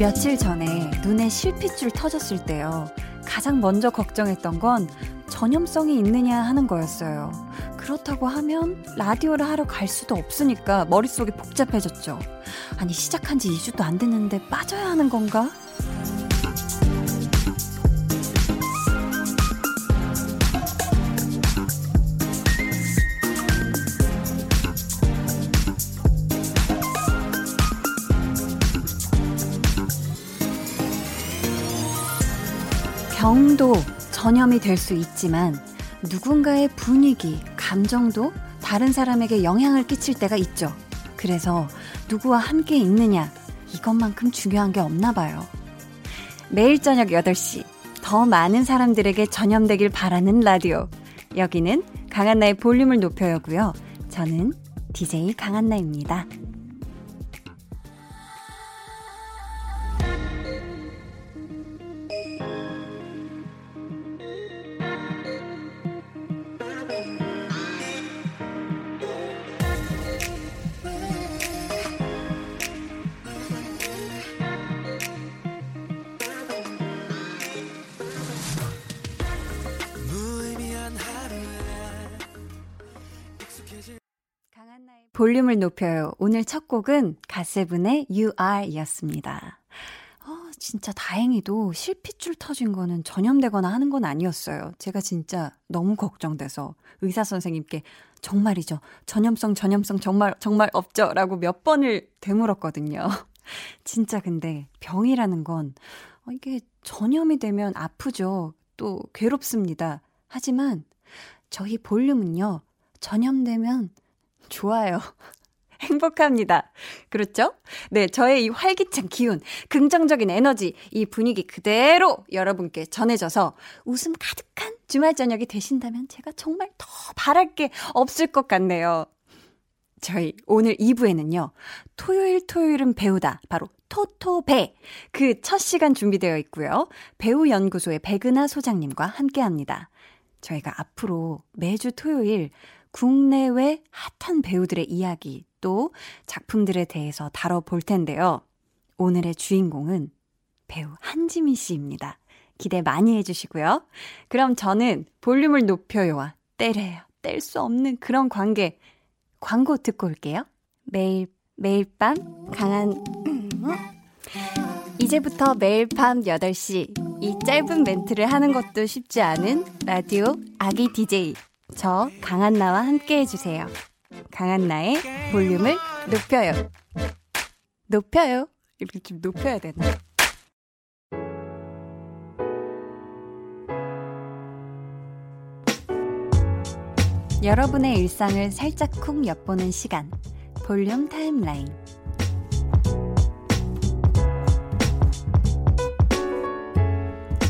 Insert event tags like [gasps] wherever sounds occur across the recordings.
며칠 전에 눈에 실핏줄 터졌을 때요. 가장 먼저 걱정했던 건 전염성이 있느냐 하는 거였어요. 그렇다고 하면 라디오를 하러 갈 수도 없으니까 머릿속이 복잡해졌죠. 아니, 시작한 지 2주도 안 됐는데 빠져야 하는 건가? 병도 전염이 될 수 있지만 누군가의 분위기, 감정도 다른 사람에게 영향을 끼칠 때가 있죠. 그래서 누구와 함께 있느냐, 이것만큼 중요한 게 없나 봐요. 매일 저녁 8시, 더 많은 사람들에게 전염되길 바라는 라디오. 여기는 강한나의 볼륨을 높여요고요. 저는 DJ 강한나입니다. 볼륨을 높여요. 오늘 첫 곡은 가세븐의 You Are 이었습니다. 어, 진짜 다행히도 실핏줄 터진 거는 전염되거나 하는 건 아니었어요. 제가 진짜 너무 걱정돼서 의사 선생님께 정말이죠. 전염성, 전염성 정말, 정말 없죠? 라고 몇 번을 되물었거든요. [laughs] 진짜 근데 병이라는 건 어, 이게 전염이 되면 아프죠. 또 괴롭습니다. 하지만 저희 볼륨은요. 전염되면 좋아요. [laughs] 행복합니다. 그렇죠? 네, 저의 이 활기찬 기운, 긍정적인 에너지, 이 분위기 그대로 여러분께 전해져서 웃음 가득한 주말 저녁이 되신다면 제가 정말 더 바랄 게 없을 것 같네요. 저희 오늘 2부에는요, 토요일 토요일은 배우다. 바로 토토배. 그 첫 시간 준비되어 있고요. 배우연구소의 백은하 소장님과 함께 합니다. 저희가 앞으로 매주 토요일 국내외 핫한 배우들의 이야기 또 작품들에 대해서 다뤄볼 텐데요. 오늘의 주인공은 배우 한지민 씨입니다. 기대 많이 해주시고요. 그럼 저는 볼륨을 높여요와 때려요. 뗄 수 없는 그런 관계. 광고 듣고 올게요. 매일, 매일 밤 강한, [clears throat] 이제부터 매일 밤 8시. 이 짧은 멘트를 하는 것도 쉽지 않은 라디오 아기 DJ. 저 강한나와 함께 해주세요. 강한나의 볼륨을 높여요. 높여요. 이렇게 좀 높여야 되나? 여러분의 일상을 살짝 쿵 엿보는 시간. 볼륨 타임라인.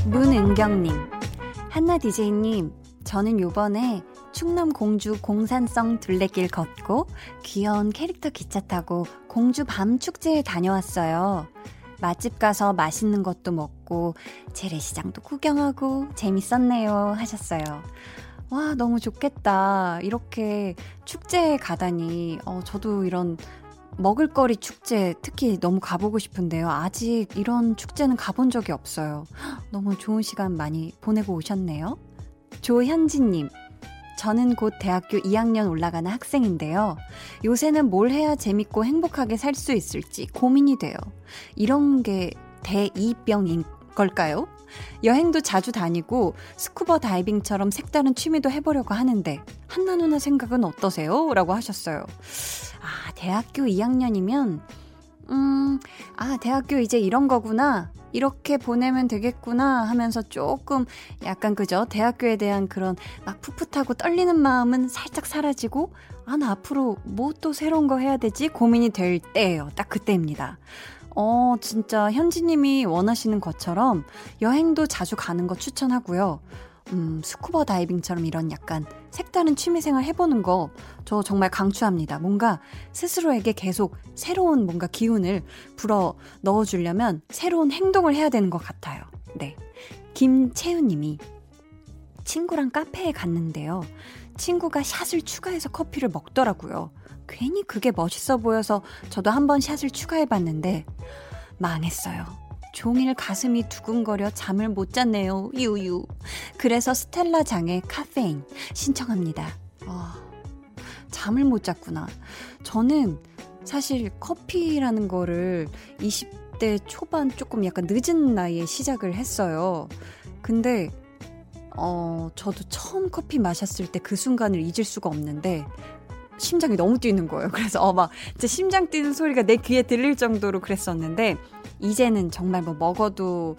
문은경님, 한나 디제이님, 저는 요번에 충남 공주 공산성 둘레길 걷고 귀여운 캐릭터 기차 타고 공주 밤 축제에 다녀왔어요. 맛집 가서 맛있는 것도 먹고 재래시장도 구경하고 재밌었네요 하셨어요. 와, 너무 좋겠다. 이렇게 축제에 가다니, 어, 저도 이런 먹을거리 축제 특히 너무 가보고 싶은데요. 아직 이런 축제는 가본 적이 없어요. [gasps] 너무 좋은 시간 많이 보내고 오셨네요. 조현진님, 저는 곧 대학교 2학년 올라가는 학생인데요. 요새는 뭘 해야 재밌고 행복하게 살 수 있을지 고민이 돼요. 이런 게 대2병인 걸까요? 여행도 자주 다니고 스쿠버 다이빙처럼 색다른 취미도 해보려고 하는데 한나 누나 생각은 어떠세요? 라고 하셨어요. 아, 대학교 2학년이면 음, 아, 대학교 이제 이런 거구나. 이렇게 보내면 되겠구나 하면서 조금 약간 그죠? 대학교에 대한 그런 막 풋풋하고 떨리는 마음은 살짝 사라지고, 아, 나 앞으로 뭐 또 새로운 거 해야 되지? 고민이 될 때예요. 딱 그때입니다. 어, 진짜 현지님이 원하시는 것처럼 여행도 자주 가는 거 추천하고요. 음, 스쿠버 다이빙처럼 이런 약간 색다른 취미생활 해보는 거 저 정말 강추합니다. 뭔가 스스로에게 계속 새로운 뭔가 기운을 불어 넣어주려면 새로운 행동을 해야 되는 것 같아요. 네. 김채윤 님이 친구랑 카페에 갔는데요. 친구가 샷을 추가해서 커피를 먹더라고요. 괜히 그게 멋있어 보여서 저도 한번 샷을 추가해봤는데 망했어요. 종일 가슴이 두근거려 잠을 못 잤네요. 유유. 그래서 스텔라 장의 카페인 신청합니다. 어, 잠을 못 잤구나. 저는 사실 커피라는 거를 20대 초반 조금 약간 늦은 나이에 시작을 했어요. 근데 어, 저도 처음 커피 마셨을 때 그 순간을 잊을 수가 없는데 심장이 너무 뛰는 거예요. [laughs] 그래서 어막 진짜 심장 뛰는 소리가 내 귀에 들릴 정도로 그랬었는데 이제는 정말 뭐 먹어도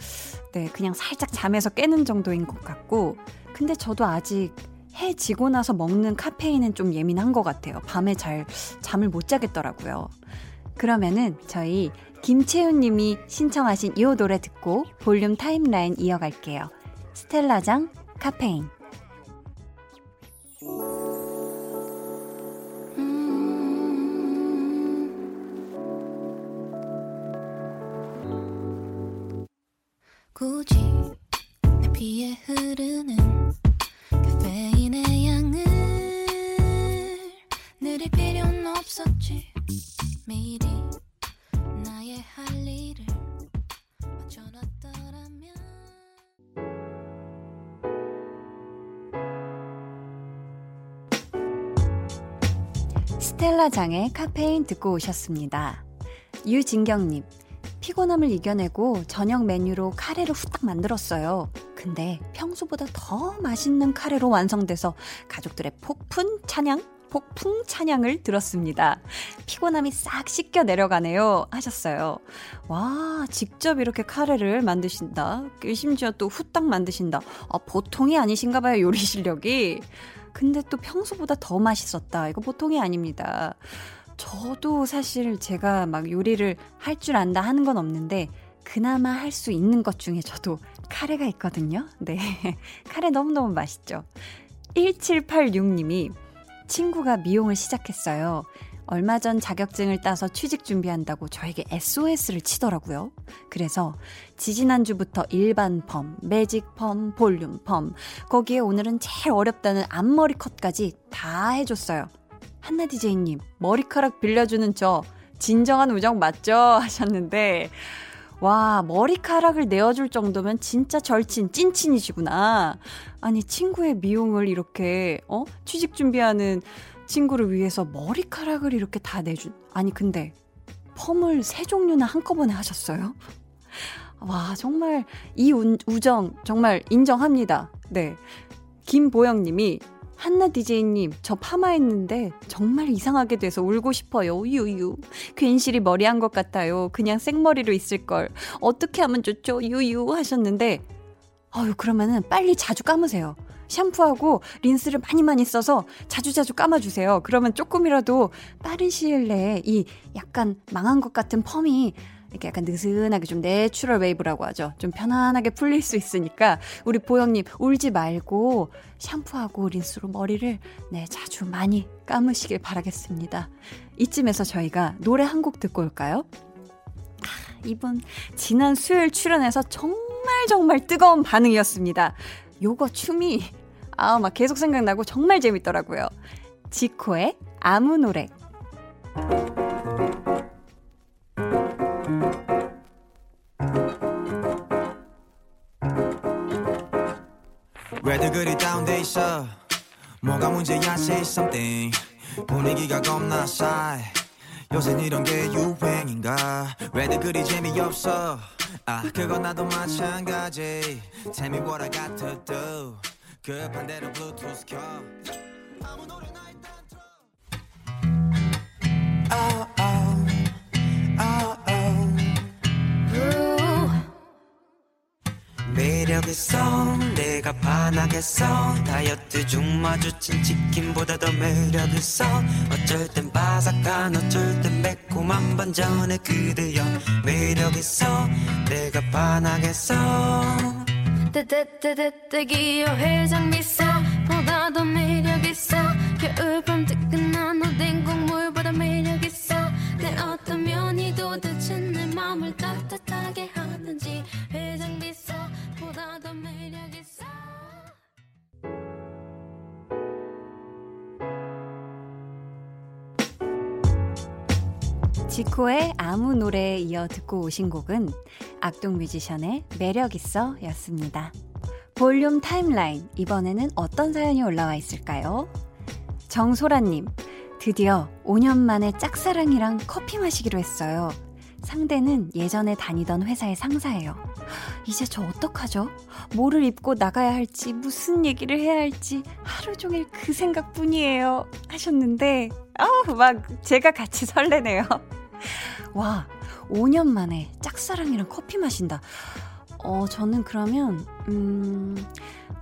네, 그냥 살짝 잠에서 깨는 정도인 것 같고 근데 저도 아직 해 지고 나서 먹는 카페인은 좀 예민한 것 같아요. 밤에 잘 잠을 못 자겠더라고요. 그러면은 저희 김채윤 님이 신청하신 이 노래 듣고 볼륨 타임라인 이어갈게요. 스텔라장 카페인 굳이 내 피에 흐르는 카페인의 양을 느릴 필요는 없었지. 미리 나의 할 일을 맞춰놨더라면. 스텔라장의 카페인 듣고 오셨습니다. 유진경님 피곤함을 이겨내고 저녁 메뉴로 카레를 후딱 만들었어요. 근데 평소보다 더 맛있는 카레로 완성돼서 가족들의 폭풍 찬양, 폭풍 찬양을 들었습니다. 피곤함이 싹 씻겨 내려가네요. 하셨어요. 와, 직접 이렇게 카레를 만드신다. 심지어 또 후딱 만드신다. 아, 보통이 아니신가 봐요, 요리 실력이. 근데 또 평소보다 더 맛있었다. 이거 보통이 아닙니다. 저도 사실 제가 막 요리를 할 줄 안다 하는 건 없는데 그나마 할 수 있는 것 중에 저도 카레가 있거든요. 네. [laughs] 카레 너무너무 맛있죠. 1786님이 친구가 미용을 시작했어요. 얼마 전 자격증을 따서 취직 준비한다고 저에게 SOS를 치더라고요. 그래서 지지난주부터 일반 펌, 매직 펌, 볼륨 펌, 거기에 오늘은 제일 어렵다는 앞머리 컷까지 다 해줬어요. 한나 디제이님, 머리카락 빌려주는 저, 진정한 우정 맞죠? [laughs] 하셨는데, 와, 머리카락을 내어줄 정도면 진짜 절친, 찐친이시구나. 아니, 친구의 미용을 이렇게, 어? 취직 준비하는 친구를 위해서 머리카락을 이렇게 다 내준. 아니, 근데, 펌을 세 종류나 한꺼번에 하셨어요? 와, 정말, 이 우정, 정말 인정합니다. 네. 김보영 님이 한나 디제이님, 저 파마했는데 정말 이상하게 돼서 울고 싶어요. 유유. 괜시리 머리 한 것 같아요. 그냥 생머리로 있을걸. 어떻게 하면 좋죠? 유유. 하셨는데, 아유, 그러면은 빨리 자주 감으세요. 샴푸하고 린스를 많이 많이 써서 자주자주 감아주세요. 그러면 조금이라도 빠른 시일 내에 이 약간 망한 것 같은 펌이 이렇게 약간 느슨하게 좀 natural 웨이브라고 하죠. 좀 편안하게 풀릴 수 있으니까 우리 보영님 울지 말고 샴푸하고 린스로 머리를 네 자주 많이 감으시길 바라겠습니다. 이쯤에서 저희가 노래 한 곡 듣고 올까요? 아, 이분 지난 수요일 출연해서 정말 정말 뜨거운 반응이었습니다. 요거 춤이 아 막 계속 생각나고 정말 재밌더라고요. 지코의 아무 노래. 왜들 그리 다운돼 있어. 뭐가 문제야 say something. 분위기가 겁나 싸해. 요새 이런 게 유행인가? 왜들 그리 재미없어? 아 그건 나도 마찬가지. Tell me what I got to do 급한 대로 블루투스 켜. 아무 노래나 일단 틀어. oh, oh, 매력있어 내가 반하겠어. 다이어트 중 마주친 치킨보다 더 매력있어. 어쩔 땐 바삭한 어쩔 땐 매콤한 반전의 그대여 매력있어. 내가 반하겠어. 뜨뜨뜨뜨뜨기요 해장미소 보다 더 매력있어. 겨울밤 뜨끈한 지코의 아무 노래에 이어 듣고 오신 곡은 악동 뮤지션의 매력있어 였습니다. 볼륨 타임라인, 이번에는 어떤 사연이 올라와 있을까요? 정소라님, 드디어 5년 만에 짝사랑이랑 커피 마시기로 했어요. 상대는 예전에 다니던 회사의 상사예요. 이제 저 어떡하죠? 뭐를 입고 나가야 할지, 무슨 얘기를 해야 할지, 하루 종일 그 생각뿐이에요. 하셨는데, 아우, 막, 제가 같이 설레네요. 와, 5년 만에 짝사랑이랑 커피 마신다. 어, 저는 그러면, 음,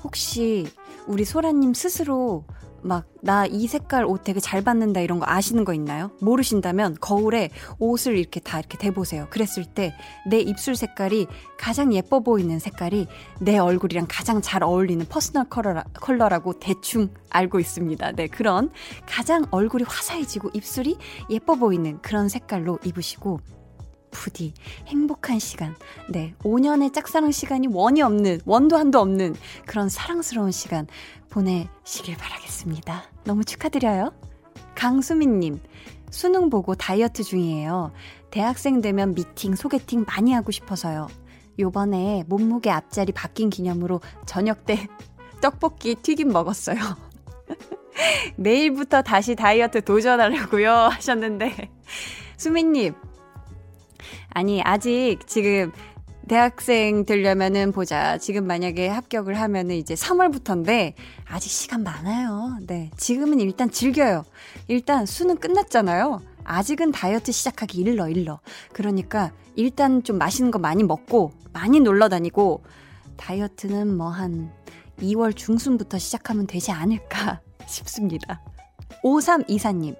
혹시 우리 소라님 스스로 막, 나 이 색깔 옷 되게 잘 받는다 이런 거 아시는 거 있나요? 모르신다면 거울에 옷을 이렇게 다 이렇게 대보세요. 그랬을 때 내 입술 색깔이 가장 예뻐 보이는 색깔이 내 얼굴이랑 가장 잘 어울리는 personal 컬러라, 컬러라고 대충 알고 있습니다. 네, 그런 가장 얼굴이 화사해지고 입술이 예뻐 보이는 그런 색깔로 입으시고 부디 행복한 시간. 네, 5년의 짝사랑 시간이 원이 없는, 원도 한도 없는 그런 사랑스러운 시간 보내시길 바라겠습니다. 너무 축하드려요. 강수민님, 수능 보고 다이어트 중이에요. 대학생 되면 미팅, 소개팅 많이 하고 싶어서요. 요번에 몸무게 앞자리 바뀐 기념으로 저녁 때 [laughs] 떡볶이 튀김 먹었어요. [laughs] 내일부터 다시 다이어트 도전하려고요 하셨는데 [laughs] 수민님 아니 아직 지금 대학생 되려면은 보자. 지금 만약에 합격을 하면은 이제 3월부터인데 아직 시간 많아요. 네. 지금은 일단 즐겨요. 일단 수능 끝났잖아요. 아직은 다이어트 시작하기 일러 일러. 그러니까 일단 좀 맛있는 거 많이 먹고 많이 놀러 다니고 다이어트는 뭐 한 2월 중순부터 시작하면 되지 않을까 [laughs] 싶습니다. 5324님.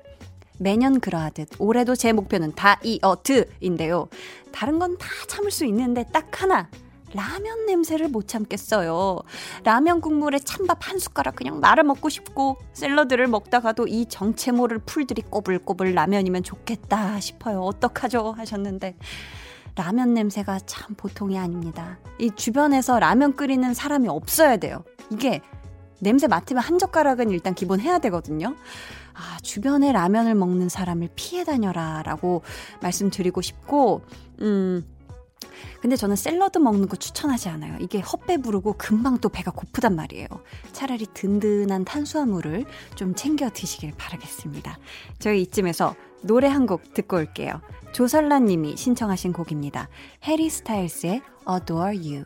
매년 그러하듯 올해도 제 목표는 다이어트인데요. 다른 건 다 참을 수 있는데 딱 하나 라면 냄새를 못 참겠어요. 라면 국물에 찬밥 한 숟가락 그냥 말아 먹고 싶고 샐러드를 먹다가도 이 정체 모를 풀들이 꼬불꼬불 라면이면 좋겠다 싶어요. 어떡하죠? 하셨는데 라면 냄새가 참 보통이 아닙니다. 이 주변에서 라면 끓이는 사람이 없어야 돼요. 이게 냄새 맡으면 한 젓가락은 일단 기본 해야 되거든요. 아, 주변에 라면을 먹는 사람을 피해 다녀라 라고 말씀드리고 싶고, 음, 근데 저는 샐러드 먹는 거 추천하지 않아요. 이게 헛배 부르고 금방 또 배가 고프단 말이에요. 차라리 든든한 탄수화물을 좀 챙겨 드시길 바라겠습니다. 저희 이쯤에서 노래 한 곡 듣고 올게요. 조설란 님이 신청하신 곡입니다. 해리 스타일스의 Adore You.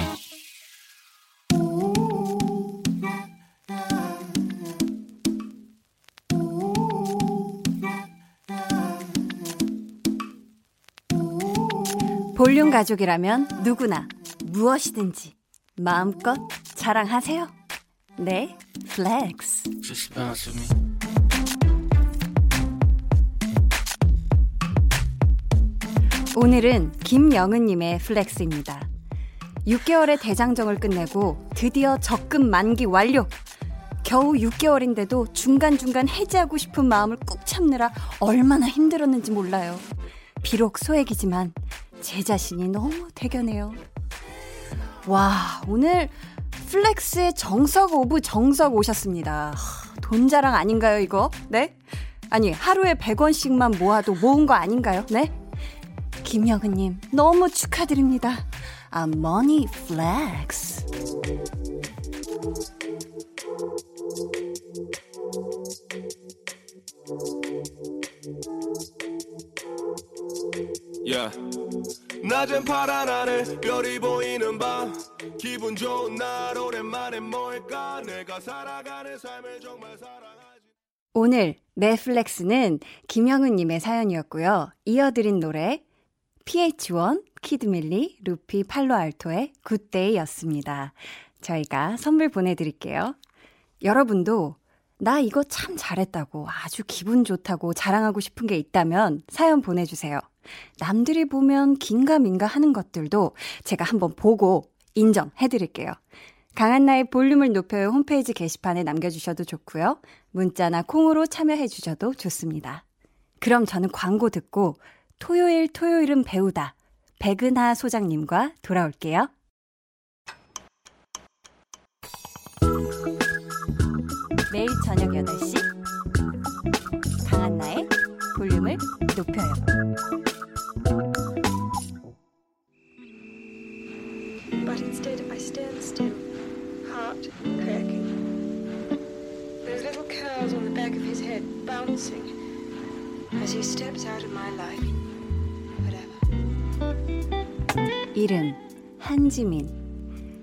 볼륨 가족이라면 누구나 무엇이든지 마음껏 자랑하세요. 네, flex. 오늘은 김영은님의 flex입니다. 6개월의 대장정을 끝내고 드디어 적금 만기 완료! 겨우 6개월인데도 중간중간 해지하고 싶은 마음을 꾹 참느라 얼마나 힘들었는지 몰라요. 비록 소액이지만 제 자신이 너무 대견해요. 와, 오늘 flex의 정석 of 정석 오셨습니다. 돈 자랑 아닌가요, 이거? 네? 아니, 하루에 100원씩만 모아도 모은 거 아닌가요? 네? 김영은님, 너무 축하드립니다. 아, Money Flex. Yeah. 낮은 파란 하늘 별이 보이는 밤 기분 좋은 날 오랜만에 뭘까 내가 살아가는 삶을 정말 사랑하지 오늘의 flex는 김영은님의 사연이었고요. 이어드린 노래 PH1, 키드밀리, 루피 팔로알토의 Good Day였습니다. 저희가 선물 보내드릴게요. 여러분도 나 이거 참 잘했다고 아주 기분 좋다고 자랑하고 싶은 게 있다면 사연 보내주세요. 남들이 보면 긴가민가 하는 것들도 제가 한번 보고 인정해 드릴게요. 강한나의 볼륨을 높여요 홈페이지 게시판에 남겨주셔도 좋고요. 문자나 콩으로 참여해 주셔도 좋습니다. 그럼 저는 광고 듣고 토요일 토요일은 배우다 백은하 소장님과 돌아올게요. 매일 저녁 8시 강한나의 볼륨을 높여요. Back of his head bouncing as he steps out of my life. Whatever. 이름 한지민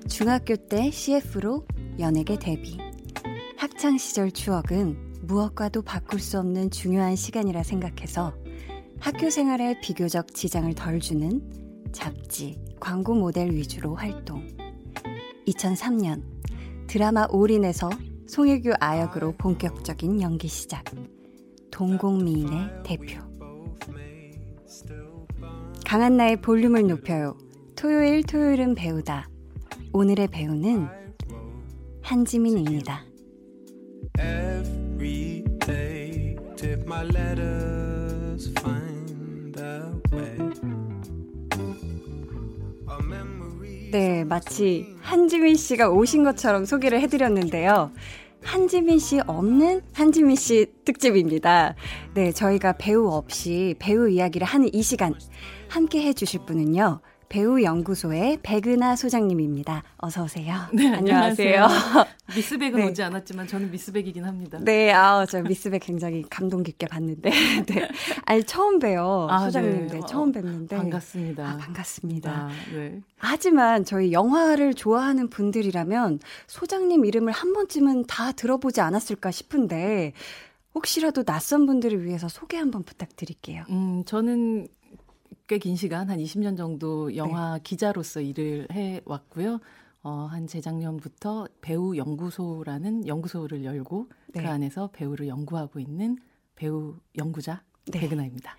중학교 때 CF로 연예계 데뷔 학창 시절 추억은 무엇과도 바꿀 수 없는 중요한 시간이라 생각해서 학교 생활에 비교적 지장을 덜 주는 잡지, 광고 모델 위주로 활동. 2003년 드라마 올인에서 송혜교 아역으로 본격적인 연기 시작. 동공미인의 대표. 강한 나의 볼륨을 높여요. 토요일 토요일은 배우다. 오늘의 배우는 한지민입니다. Way 네, 마치 한지민 씨가 오신 것처럼 소개를 해드렸는데요. 한지민 씨 없는 한지민 씨 특집입니다. 네, 저희가 배우 없이 배우 이야기를 하는 이 시간 함께 해주실 분은요. 배우 연구소의 백은하 소장님입니다. 어서 오세요. [laughs] 네, 안녕하세요. 안녕하세요. [laughs] 미스백은 네. 오지 않았지만 저는 미스백이긴 합니다. 네, 아, 저 미스백 굉장히 감동 깊게 봤는데, [laughs] 네, 아니 처음 봬요, 아, 소장님. 네. 네, 어, 처음 뵙는데 반갑습니다. 아, 반갑습니다. 아, 네. 하지만 저희 영화를 좋아하는 분들이라면 소장님 이름을 한 번쯤은 다 들어보지 않았을까 싶은데 혹시라도 낯선 분들을 위해서 소개 한번 부탁드릴게요. 음, 저는 꽤 긴 시간 한 20년 정도 영화 네. 기자로서 일을 해 왔고요. 어, 한 재작년부터 배우 연구소라는 연구소를 열고 네. 그 안에서 배우를 연구하고 있는 배우 연구자 네. 백은하입니다.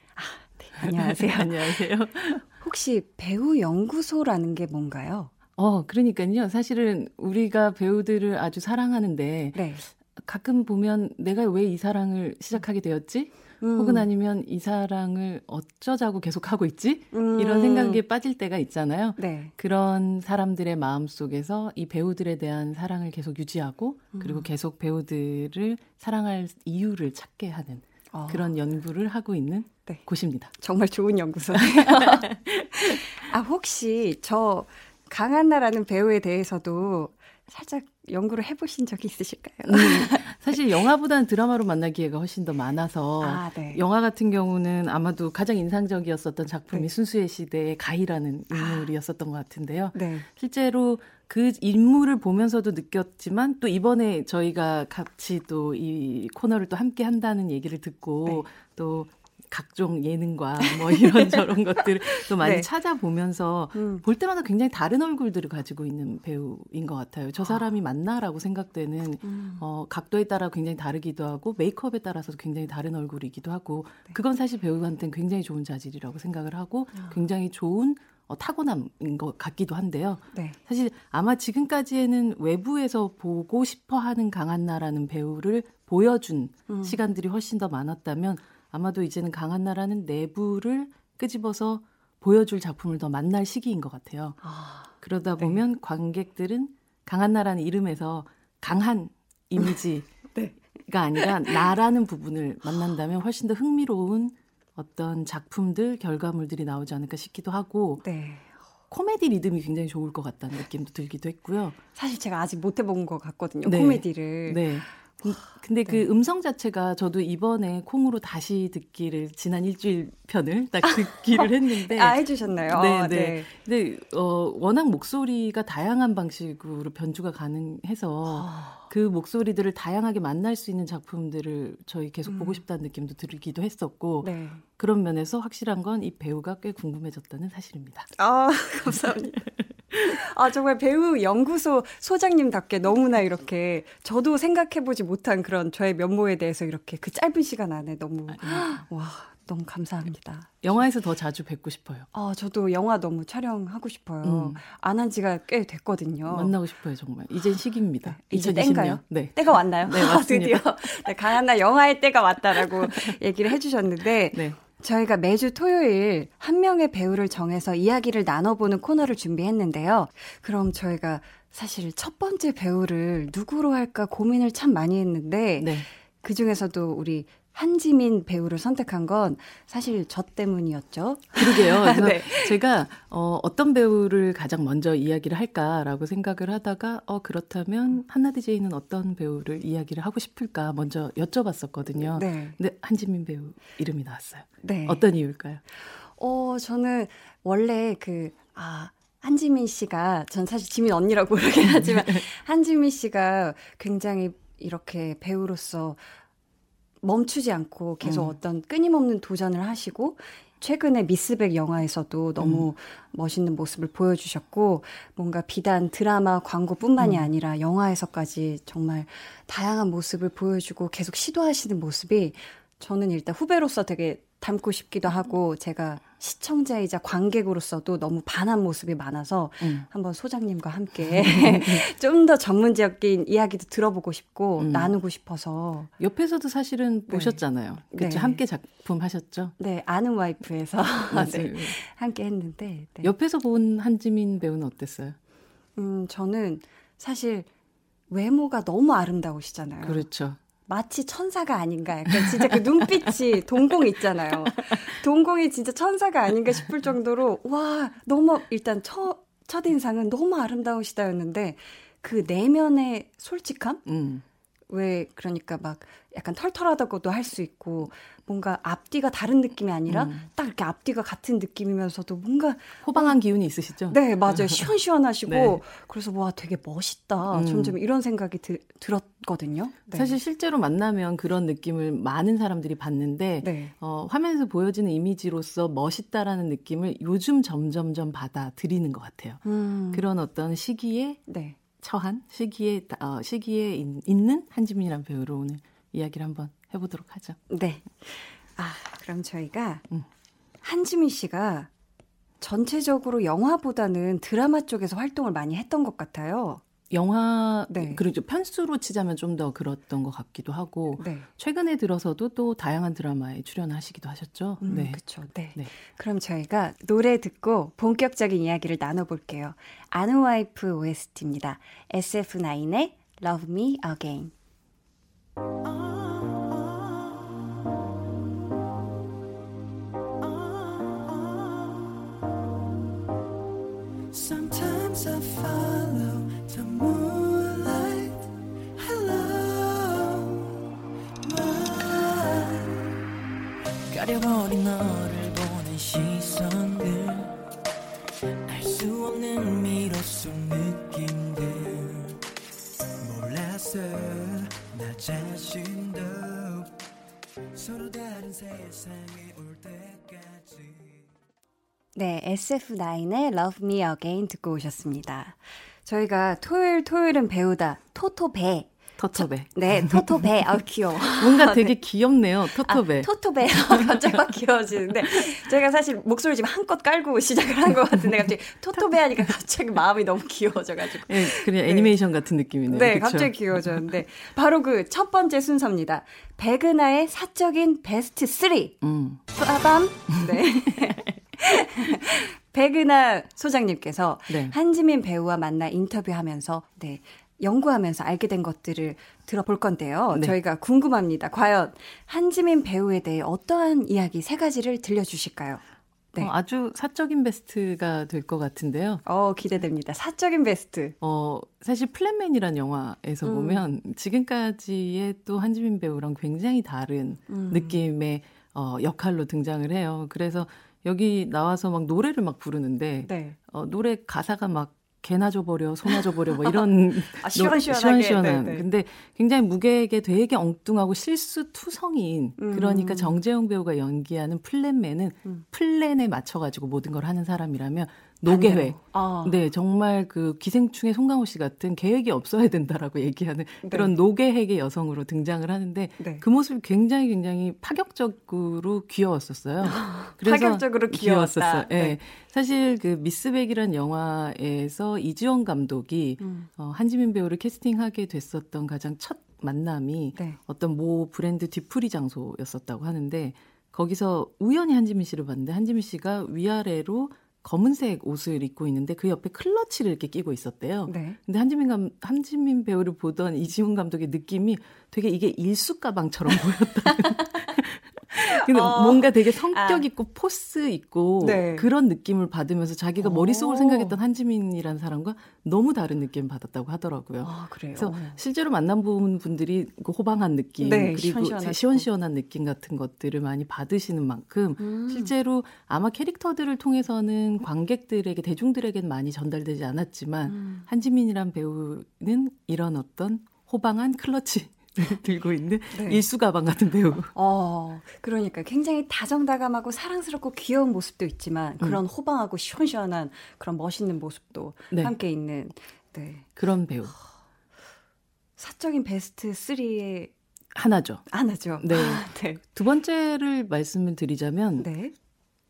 안녕하세요. [laughs] 안녕하세요. 혹시 배우 연구소라는 게 뭔가요? 어, 그러니까요. 사실은 우리가 배우들을 아주 사랑하는데 네. 가끔 보면 내가 왜 이 사랑을 시작하게 되었지? 음, 혹은 아니면 이 사랑을 어쩌자고 계속 하고 있지? 음, 이런 생각에 빠질 때가 있잖아요. 네. 그런 사람들의 마음 속에서 이 배우들에 대한 사랑을 계속 유지하고 음. 그리고 계속 배우들을 사랑할 이유를 찾게 하는 어, 그런 연구를 하고 있는 네. 곳입니다. 정말 좋은 연구소네요. [laughs] 아 혹시 저 강한나라는 배우에 대해서도 살짝 연구를 해보신 적이 있으실까요? 음, 사실 영화보다는 드라마로 만날 기회가 훨씬 더 많아서 아, 네. 영화 같은 경우는 아마도 가장 인상적이었었던 작품이 네. 순수의 시대의 가희라는 인물이었었던 것 같은데요. 네. 실제로 그 인물을 보면서도 느꼈지만 또 이번에 저희가 같이 또 이 코너를 또 함께 한다는 얘기를 듣고 네. 또 각종 예능과 뭐 이런 [laughs] 저런 것들을 또 많이 네. 찾아보면서 음. 볼 때마다 굉장히 다른 얼굴들을 가지고 있는 배우인 것 같아요. 저 사람이 맞나라고 생각되는 음. 어, 각도에 따라 굉장히 다르기도 하고 메이크업에 따라서도 굉장히 다른 얼굴이기도 하고 그건 사실 배우한테는 굉장히 좋은 자질이라고 생각을 하고 굉장히 좋은 어, 타고남인 것 같기도 한데요. 네. 사실 아마 지금까지에는 외부에서 보고 싶어 하는 강한나라는 배우를 보여준 음. 시간들이 훨씬 더 많았다면 아마도 이제는 강한나라는 내부를 끄집어서 보여줄 작품을 더 만날 시기인 것 같아요. 아, 그러다 네. 보면 관객들은 강한나라는 이름에서 강한 이미지가 [laughs] 네. 아니라 나라는 부분을 만난다면 훨씬 더 흥미로운 어떤 작품들, 결과물들이 나오지 않을까 싶기도 하고 네. 코미디 리듬이 굉장히 좋을 것 같다는 느낌도 들기도 했고요. 사실 제가 아직 못 해본 것 같거든요. 네. 코미디를. 네. 음, 근데 그 음성 자체가 저도 이번에 콩으로 다시 듣기를 지난 일주일 편을 딱 듣기를 [laughs] 했는데 아 해주셨나요? 네, 아, 네. 근데 어 워낙 목소리가 다양한 방식으로 변주가 가능해서 아. 그 목소리들을 다양하게 만날 수 있는 작품들을 저희 계속 보고 음. 싶다는 느낌도 들기도 했었고 네. 그런 면에서 확실한 건 이 배우가 꽤 궁금해졌다는 사실입니다. 아, [laughs] 감사합니다. 아, 정말 배우 연구소 소장님답게 너무나 이렇게 저도 생각해보지 못한 그런 저의 면모에 대해서 이렇게 그 짧은 시간 안에 너무, 와, 너무 감사합니다. 영화에서 더 자주 뵙고 싶어요. 아, 저도 영화 너무 촬영하고 싶어요. 음. 안한 지가 꽤 됐거든요. 만나고 싶어요, 정말. 이젠 시기입니다. 이제 2020년. 때인가요? 네. 때가 왔나요? 네, 맞습니다. 드디어 네, 강한나 영화의 때가 왔다라고 [laughs] 얘기를 해주셨는데 네. 저희가 매주 토요일 한 명의 배우를 정해서 이야기를 나눠보는 코너를 준비했는데요. 그럼 저희가 사실 첫 번째 배우를 누구로 할까 고민을 참 많이 했는데 네. 그 중에서도 우리 한지민 배우를 선택한 건 사실 저 때문이었죠. 그러게요. [laughs] 그래서 네. 제가 어, 어떤 배우를 가장 먼저 이야기를 할까라고 생각을 하다가 어 그렇다면 한나 DJ는 어떤 배우를 이야기를 하고 싶을까 먼저 여쭤봤었거든요. 네. 근데 한지민 배우 이름이 나왔어요. 네. 어떤 이유일까요? 어, 저는 원래 그, 아, 한지민 씨가, 전 사실 지민 언니라고 [laughs] 그러긴 하지만, 한지민 씨가 굉장히 이렇게 배우로서 멈추지 않고 계속 음. 어떤 끊임없는 도전을 하시고, 최근에 미스백 영화에서도 너무 멋있는 모습을 보여주셨고, 뭔가 비단 드라마, 광고뿐만이 음. 아니라 영화에서까지 정말 다양한 모습을 보여주고 계속 시도하시는 모습이 저는 일단 후배로서 되게 닮고 싶기도 하고 제가 시청자이자 관객으로서도 너무 반한 모습이 많아서 음. 한번 소장님과 함께 [laughs] [laughs] 좀 더 전문적인 이야기도 들어보고 싶고 음. 나누고 싶어서 옆에서도 사실은 보셨잖아요. 그렇죠. 네. 함께 작품 하셨죠. 네 아는 와이프에서. [laughs] 네, 함께 했는데 네. 옆에서 본 한지민 배우는 어땠어요? 음 저는 사실 외모가 너무 아름다우시잖아요. 그렇죠. 마치 천사가 아닌가. 약간 진짜 그 눈빛이 [laughs] 동공 있잖아요. 동공이 진짜 천사가 아닌가 싶을 정도로, 와, 너무, 일단 첫, 첫 인상은 너무 아름다우시다였는데, 그 내면의 솔직함? 음. 왜, 그러니까 막 약간 털털하다고도 할 수 있고, 뭔가 앞뒤가 다른 느낌이 아니라, 음. 딱 이렇게 앞뒤가 같은 느낌이면서도 뭔가, 호방한 기운이 있으시죠? 네, 맞아요. 시원시원하시고, [laughs] 네. 그래서 와, 되게 멋있다. 음. 점점 이런 생각이 드, 들었거든요. 네. 사실 실제로 만나면 그런 느낌을 많은 사람들이 받는데 네. 어, 화면에서 보여지는 이미지로서 멋있다라는 느낌을 요즘 점점점 받아들이는 것 같아요. 음. 그런 어떤 시기에 네. 처한 시기에 어, 시기에 있, 있는 한지민이라는 배우로 오늘 이야기를 한번 해보도록 하죠. 네. 아, 그럼 저희가 음. 한지민 씨가 전체적으로 영화보다는 드라마 쪽에서 활동을 많이 했던 것 같아요. 영화 네. 그리고 편수로 치자면 좀 더 그랬던 것 같기도 하고 네. 최근에 들어서도 또 다양한 드라마에 출연하시기도 하셨죠. 음, 네. 그쵸. 네. 네. 그럼 저희가 노래 듣고 본격적인 이야기를 나눠볼게요. 아누와이프 OST입니다. SF9의 Love Me Again. 가려버린 너를 보는 시선들. 알 수 없는 미로 속 느낌들. 몰랐어, 나 자신도. 서로 다른 세상에 올 때까지. 네, SF9의 Love Me Again 듣고 오셨습니다. 저희가 토요일 토요일은 배우다 토토배. 터터배. 네, 토토배. 아 귀여워. 뭔가 [laughs] 되게 귀엽네요. 터터배. 아, 토토배. [laughs] 갑자기 막 귀여워지는데 제가 사실 목소리 지금 한껏 깔고 시작을 한 것 같은데 갑자기 토토배 하니까 갑자기 마음이 너무 귀여워져가지고. 네, 그냥 애니메이션 같은 느낌이네요. 네, 그쵸? 갑자기 귀여워졌는데 바로 그 첫 번째 순서입니다. 백은하의 사적인 베스트 3. 음. 빠밤. 네. [laughs] 백은하 소장님께서 네. 한지민 배우와 만나 인터뷰하면서 네. 연구하면서 알게 된 것들을 들어볼 건데요. 네. 저희가 궁금합니다. 과연 한지민 배우에 대해 어떠한 이야기 세 가지를 들려주실까요? 네. 어, 아주 사적인 베스트가 될 것 같은데요. 어, 기대됩니다. 사적인 베스트. 어, 사실 플랜맨이란 영화에서 음. 보면 지금까지의 또 한지민 배우랑 굉장히 다른 음. 느낌의 어, 역할로 등장을 해요. 그래서 여기 나와서 막 노래를 막 부르는데 네. 어, 노래 가사가 막 개나 줘버려, 소나 줘버려, 뭐 이런 [laughs] 아, 시원시원하게. 시원시원한. 네, 네. 근데 굉장히 무게에게 되게 엉뚱하고 실수 투성이인 음. 그러니까 정재영 배우가 연기하는 플랜맨은 음. 플랜에 맞춰가지고 모든 걸 하는 사람이라면 노계획. 반대로. 아. 네, 정말 그 기생충의 송강호 씨 같은 계획이 없어야 된다라고 [laughs] 얘기하는 네. 그런 노계획의 여성으로 등장을 하는데 네. 그 모습이 굉장히 굉장히 파격적으로 귀여웠었어요. [laughs] 파격적으로 귀여웠다. 귀여웠었어요. 예. 네. 사실 그 미스백이란 영화에서 이지원 감독이 음. 어, 한지민 배우를 캐스팅하게 됐었던 가장 첫 만남이 네. 어떤 모 브랜드 뒤풀이 장소였었다고 하는데 거기서 우연히 한지민 씨를 봤는데 한지민 씨가 위아래로 검은색 옷을 입고 있는데 그 옆에 클러치를 이렇게 끼고 있었대요. 네. 근데 한지민 감 한지민 배우를 보던 이지훈 감독의 느낌이 되게 이게 일수 가방처럼 [laughs] 보였다. 근데 어. 뭔가 되게 성격 아. 있고 포스 있고 네. 그런 느낌을 받으면서 자기가 오. 머릿속으로 생각했던 한지민이라는 사람과 너무 다른 느낌을 받았다고 하더라고요. 아, 그래요. 그래서 실제로 만나본 분들이 그 호방한 느낌 네, 그리고 시원시원하고. 시원시원한 느낌 같은 것들을 많이 받으시는 만큼 음. 실제로 아마 캐릭터들을 통해서는 관객들에게 대중들에게는 많이 전달되지 않았지만 음. 한지민이란 배우는 이런 어떤 호방한 클러치 [laughs] 들고 있는 네. 일수 가방 같은 배우. 어, 그러니까 굉장히 다정다감하고 사랑스럽고 귀여운 모습도 있지만 그런 호방하고 시원시원한 그런 멋있는 모습도 네. 함께 있는 네. 그런 배우 사적인 베스트 3에 하나죠. 하나죠. 네. 네. 두 번째를 말씀을 드리자면 네.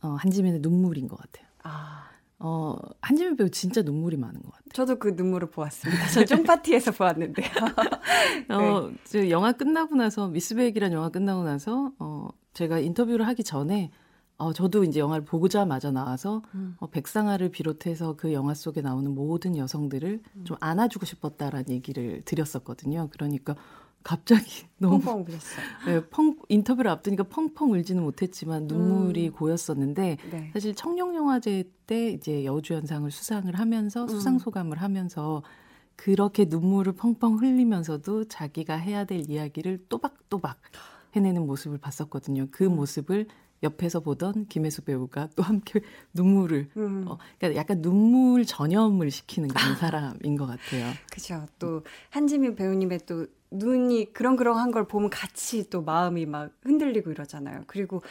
어, 한지민의 눈물인 것 같아요. 아, 어, 한지민 배우 진짜 눈물이 많은 것 같아요. 저도 그 눈물을 보았습니다. [laughs] 저 쫑파티에서 보았는데요. [laughs] 어, 저 영화 끝나고 나서 미스백이라는 영화 끝나고 나서 어, 제가 인터뷰를 하기 전에 어, 저도 이제 영화를 보자마자 나와서 음. 어, 백상아를 비롯해서 그 영화 속에 나오는 모든 여성들을 음. 좀 안아주고 싶었다라는 얘기를 드렸었거든요. 그러니까 갑자기 [laughs] 너무 펑펑 울었어요. 네, 펑 인터뷰를 앞두니까 펑펑 울지는 못했지만 눈물이 음. 고였었는데 네. 사실 청룡 영화제 때 이제 여우주연상을 수상을 하면서 음. 수상 소감을 하면서 그렇게 눈물을 펑펑 흘리면서도 자기가 해야 될 이야기를 또박또박 해내는 모습을 봤었거든요. 그 음. 모습을 옆에서 보던 김혜수 배우가 또 함께 [laughs] 눈물을 음. 어, 그러니까 약간 눈물 전염을 시키는 그런 [laughs] 사람인 것 같아요. 그죠. 또 한지민 배우님의 또 눈이 그렁그렁한 걸 보면 같이 또 마음이 막 흔들리고 이러잖아요. 그리고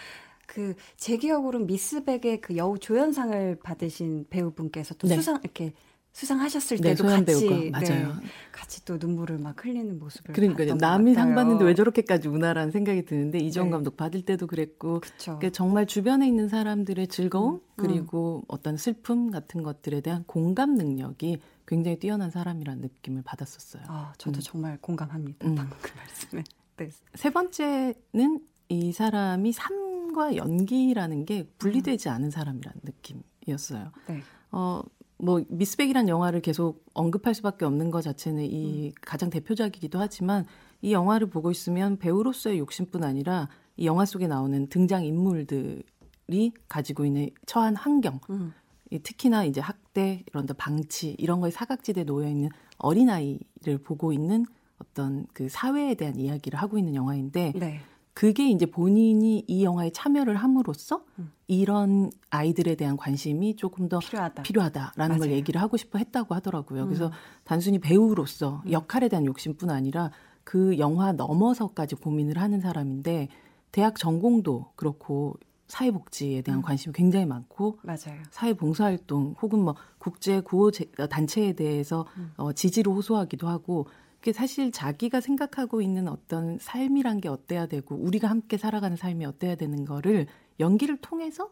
그 제 기억으로는 미스백의 그 여우 조연상을 받으신 배우분께서 또 네. 수상 이렇게 수상하셨을 네, 때도 소연 같이 맞아요. 네, 같이 또 눈물을 막 흘리는 모습을 그러니까요. 것 남이 상. 받는데 왜 저렇게까지 우나라는 생각이 드는데 이정 네. 감독 받을 때도 그랬고 그쵸. 그러니까 정말 주변에 있는 사람들의 즐거움 음. 그리고 어떤 슬픔 같은 것들에 대한 공감 능력이 굉장히 뛰어난 사람이라는 느낌을 받았었어요. 아, 저도 음. 정말 공감합니다. 음. 방금 그 말씀에. 네. 세 번째는 이 사람이 삶과 연기라는 게 분리되지 않은 사람이라는 느낌이었어요. 네. 어, 뭐 미스백이란 영화를 계속 언급할 수밖에 없는 것 자체는 이 가장 대표작이기도 하지만 이 영화를 보고 있으면 배우로서의 욕심뿐 아니라 이 영화 속에 나오는 등장 인물들이 가지고 있는 처한 환경, 음. 이 특히나 이제 학대 이런 데 방치 이런 거에 사각지대에 놓여 있는 어린 아이를 보고 있는 어떤 그 사회에 대한 이야기를 하고 있는 영화인데 네. 그게 이제 본인이 이 영화에 참여를 함으로써 음. 이런 아이들에 대한 관심이 조금 더 필요하다. 필요하다라는 걸 맞아요. 얘기를 하고 싶어 했다고 하더라고요. 음. 그래서 단순히 배우로서 역할에 대한 욕심뿐 아니라 그 영화 넘어서까지 고민을 하는 사람인데 대학 전공도 그렇고 사회복지에 대한 음. 관심이 굉장히 많고 맞아요. 사회봉사활동 혹은 뭐 국제 구호 제- 어, 단체에 대해서 음. 어, 지지를 호소하기도 하고 그게 사실 자기가 생각하고 있는 어떤 삶이란 게 어때야 되고 우리가 함께 살아가는 삶이 어때야 되는 거를 연기를 통해서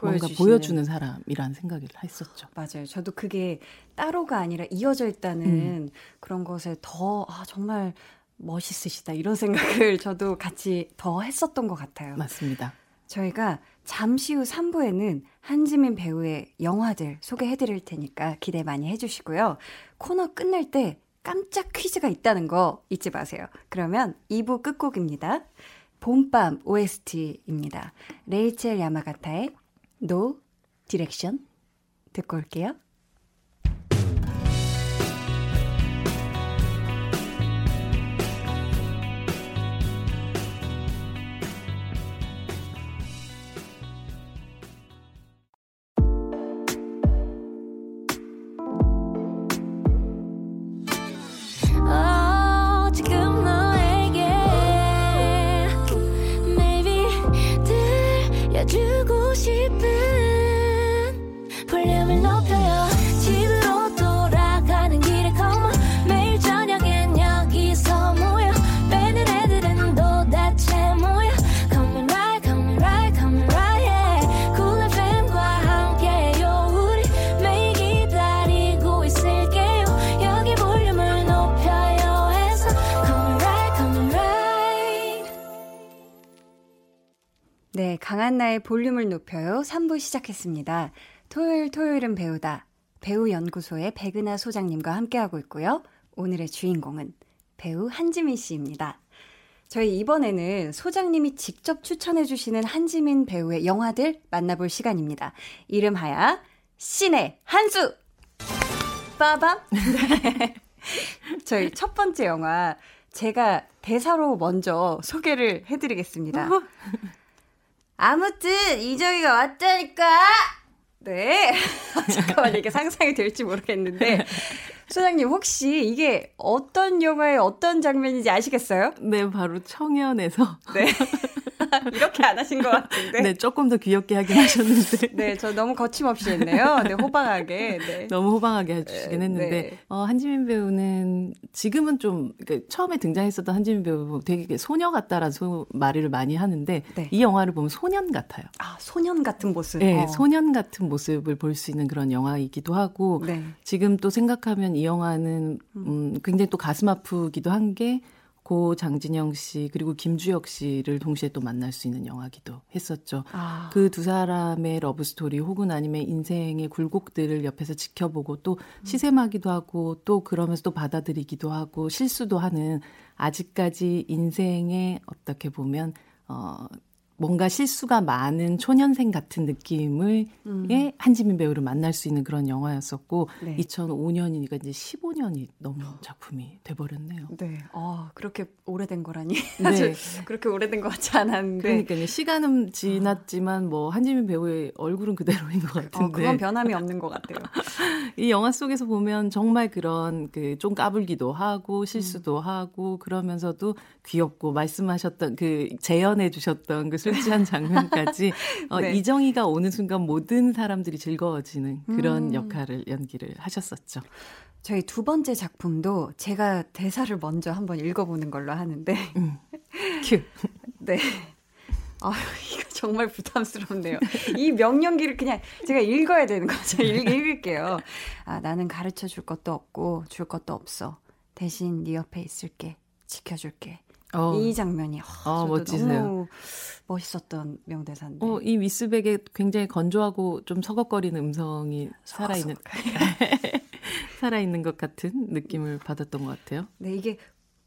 뭔가 보여주시는. 보여주는 사람이라는 생각을 했었죠. 맞아요. 저도 그게 따로가 아니라 이어져 있다는 음. 그런 것에 더, 아, 정말 멋있으시다. 이런 [laughs] 생각을 저도 같이 더 했었던 것 같아요. 맞습니다. 저희가 잠시 후 3부에는 한지민 배우의 영화들 소개해 드릴 테니까 기대 많이 해주시고요. 코너 끝낼 때 깜짝 퀴즈가 있다는 거 잊지 마세요. 그러면 2부 끝곡입니다. 봄밤 OST입니다. 레이첼 야마가타의 노 디렉션 듣고 올게요. 강한나의 볼륨을 높여요. 3부 시작했습니다. 토요일 토요일은 배우다. 배우연구소의 백은하 소장님과 함께하고 있고요. 오늘의 주인공은 배우 한지민 씨입니다. 저희 이번에는 소장님이 직접 추천해주시는 한지민 배우의 영화들 만나볼 시간입니다. 이름하여 신의 한수! 빠밤! 네. [laughs] 저희 첫 번째 영화 제가 대사로 먼저 소개를 해드리겠습니다. [laughs] 아무튼 이정희가 왔다니까. 네. [laughs] 잠깐만 이게 상상이 될지 모르겠는데 소장님 혹시 이게 어떤 영화의 어떤 장면인지 아시겠어요? 네, 바로 청년에서 네. [laughs] [laughs] 이렇게 안 하신 것 같은데. 네, 조금 더 귀엽게 하긴 하셨는데 [laughs] 네, 저 너무 거침없이 했네요. 네, 호방하게. 네. [laughs] 너무 호방하게 해주시긴 네, 했는데 네. 어, 한지민 배우는 지금은 좀 그러니까 처음에 등장했었던 한지민 배우 되게 소녀 같다라는 소, 말을 많이 하는데 네. 이 영화를 보면 소년 같아요. 아, 소년 같은 모습. 네, 어. 소년 같은 모습을 볼 수 있는 그런 영화이기도 하고 네. 지금 또 생각하면 이 영화는 음, 굉장히 또 가슴 아프기도 한 게 고 장진영 씨 그리고 김주혁 씨를 동시에 또 만날 수 있는 영화기도 했었죠. 아, 그두 사람의 러브 스토리 혹은 아니면 인생의 굴곡들을 옆에서 지켜보고 또 시샘하기도 하고 또 그러면서 또 받아들이기도 하고 실수도 하는 아직까지 인생에 어떻게 보면 어 뭔가 실수가 많은 초년생 같은 느낌을 의 한지민 배우를 만날 수 있는 그런 영화였었고 네. 2005년이니까 이제 15년이 넘은 작품이 돼버렸네요. 네. 아, 그렇게 오래된 거라니. 네. 그렇게 오래된 것 같지 않았는데. 그러니까요. 시간은 지났지만 뭐 한지민 배우의 얼굴은 그대로인 것 같은데. 어, 그건 변함이 없는 것 같아요. [laughs] 이 영화 속에서 보면 정말 그런 그 좀 까불기도 하고 실수도 하고 그러면서도 귀엽고 말씀하셨던 그 재현해 주셨던 그술 취한 장면까지 [laughs] 어, 네. 이정희가 오는 순간 모든 사람들이 즐거워지는 그런 음. 역할을 연기를 하셨었죠. 저희 두 번째 작품도 제가 대사를 먼저 한번 읽어보는 걸로 하는데, [laughs] 큐. 네. 아 이거 정말 부담스럽네요. 이 명령기를 그냥 제가 읽어야 되는 거죠. 읽, 읽을게요. 아, 나는 가르쳐 줄 것도 없고, 줄 것도 없어. 대신 네 옆에 있을게. 지켜줄게. 어, 이 장면이 아, 어, 저도 멋지세요. 너무 멋있었던 명대사인데. 어, 이 미스백에 굉장히 건조하고 좀 서걱거리는 음성이 살아있는 [laughs] 살아있는 것 같은 느낌을 받았던 것 같아요. 네, 이게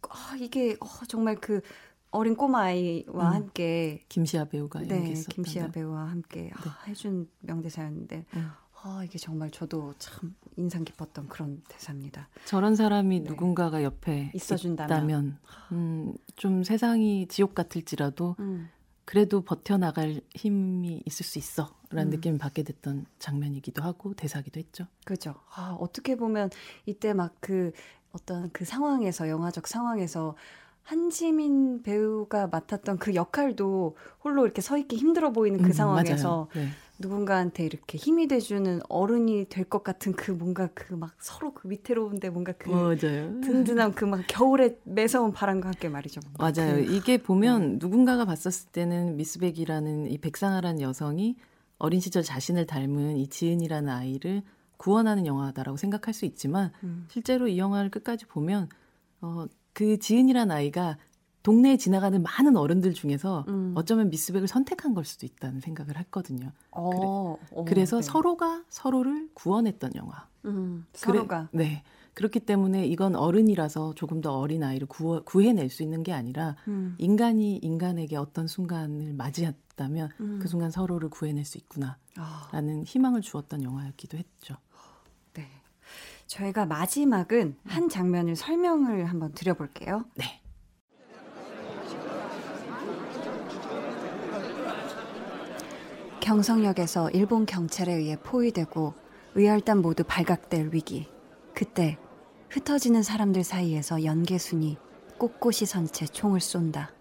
아, 이게 어, 정말 그 어린 꼬마 아이와 음. 함께 김시아 배우가 네, 김시아 배우와 함께 아, 해준 명대사였는데 음. 아, 이게 정말 저도 참 인상 깊었던 그런 대사입니다. 저런 사람이 네. 누군가가 옆에 있어준다면. 음, 좀 세상이 지옥 같을지라도 음. 그래도 버텨나갈 힘이 있을 수 있어 라는 음. 느낌을 받게 됐던 장면이기도 하고 대사기도 했죠. 그죠. 아, 어떻게 보면 이때 막 그 어떤 그 상황에서 영화적 상황에서 한지민 배우가 맡았던 그 역할도 홀로 이렇게 서 있기 힘들어 보이는 그 음, 상황에서. 네. 누군가한테 이렇게 힘이 돼주는 어른이 될 것 같은 그 뭔가 그 막 서로 그 위태로운데 뭔가 그 맞아요. 든든한 그 막 겨울에 매서운 바람과 함께 말이죠. 뭔가 맞아요. 그, 이게 보면 누군가가 봤었을 때는 미스백이라는 이 백상아라는 여성이 어린 시절 자신을 닮은 이 지은이라는 아이를 구원하는 영화다라고 생각할 수 있지만 음. 실제로 이 영화를 끝까지 보면 어, 그 지은이라는 아이가 동네에 지나가는 많은 어른들 중에서 음. 어쩌면 미스백을 선택한 걸 수도 있다는 생각을 했거든요. 어, 어, 그래서 네. 서로가 서로를 구원했던 영화. 음, 그래- 서로가 네. 그렇기 때문에 이건 어른이라서 조금 더 어린 아이를 구워, 구해낼 수 있는 게 아니라 음, 인간이 인간에게 어떤 순간을 맞이했다면 음. 그 순간 서로를 구해낼 수 있구나라는 아, 희망을 주었던 영화였기도 했죠. 네. 저희가 마지막은 한 장면을 설명을 한번 드려볼게요. 네. 경성역에서 일본 경찰에 의해 포위되고 의열단 모두 발각될 위기. 그때 흩어지는 사람들 사이에서 연계순이 꼿꼿이 선 채 총을 쏜다.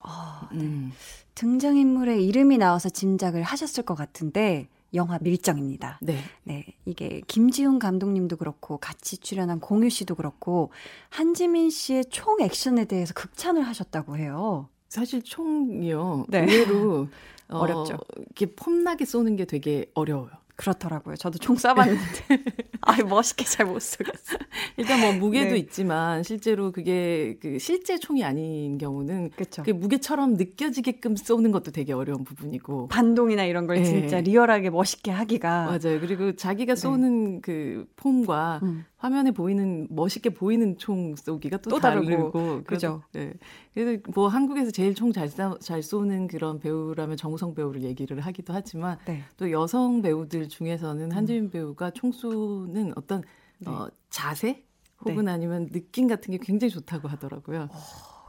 아, 음. 등장인물의 이름이 나와서 짐작을 하셨을 것 같은데 영화 밀정입니다. 네. 네, 이게 김지훈 감독님도 그렇고 같이 출연한 공유 씨도 그렇고 한지민 씨의 총 액션에 대해서 극찬을 하셨다고 해요. 사실 총이요. 네. 의외로 [laughs] 어, 어렵죠. 이렇게 폼나게 쏘는 게 되게 어려워요. 그렇더라고요. 저도 총 쏴봤는데 [laughs] 아 멋있게 잘 못 쏘겠어요. 일단 뭐 무게도 네. 있지만 실제로 그게 그 실제 총이 아닌 경우는 그렇죠. 그게 무게처럼 느껴지게끔 쏘는 것도 되게 어려운 부분이고. 반동이나 이런 걸 네. 진짜 리얼하게 멋있게 하기가 맞아요. 그리고 자기가 네. 쏘는 그 폼과 음, 화면에 보이는 멋있게 보이는 총 쏘기가 또, 또 다르고, 다르고 그죠. 네. 그래서 뭐 한국에서 제일 총 잘잘 쏘는 그런 배우라면 정우성 배우를 얘기를 하기도 하지만 네. 또 여성 배우들 중에서는 한지민 배우가 총 쏘는 어떤 네. 어, 자세 혹은 아니면 느낌 같은 게 굉장히 좋다고 하더라고요.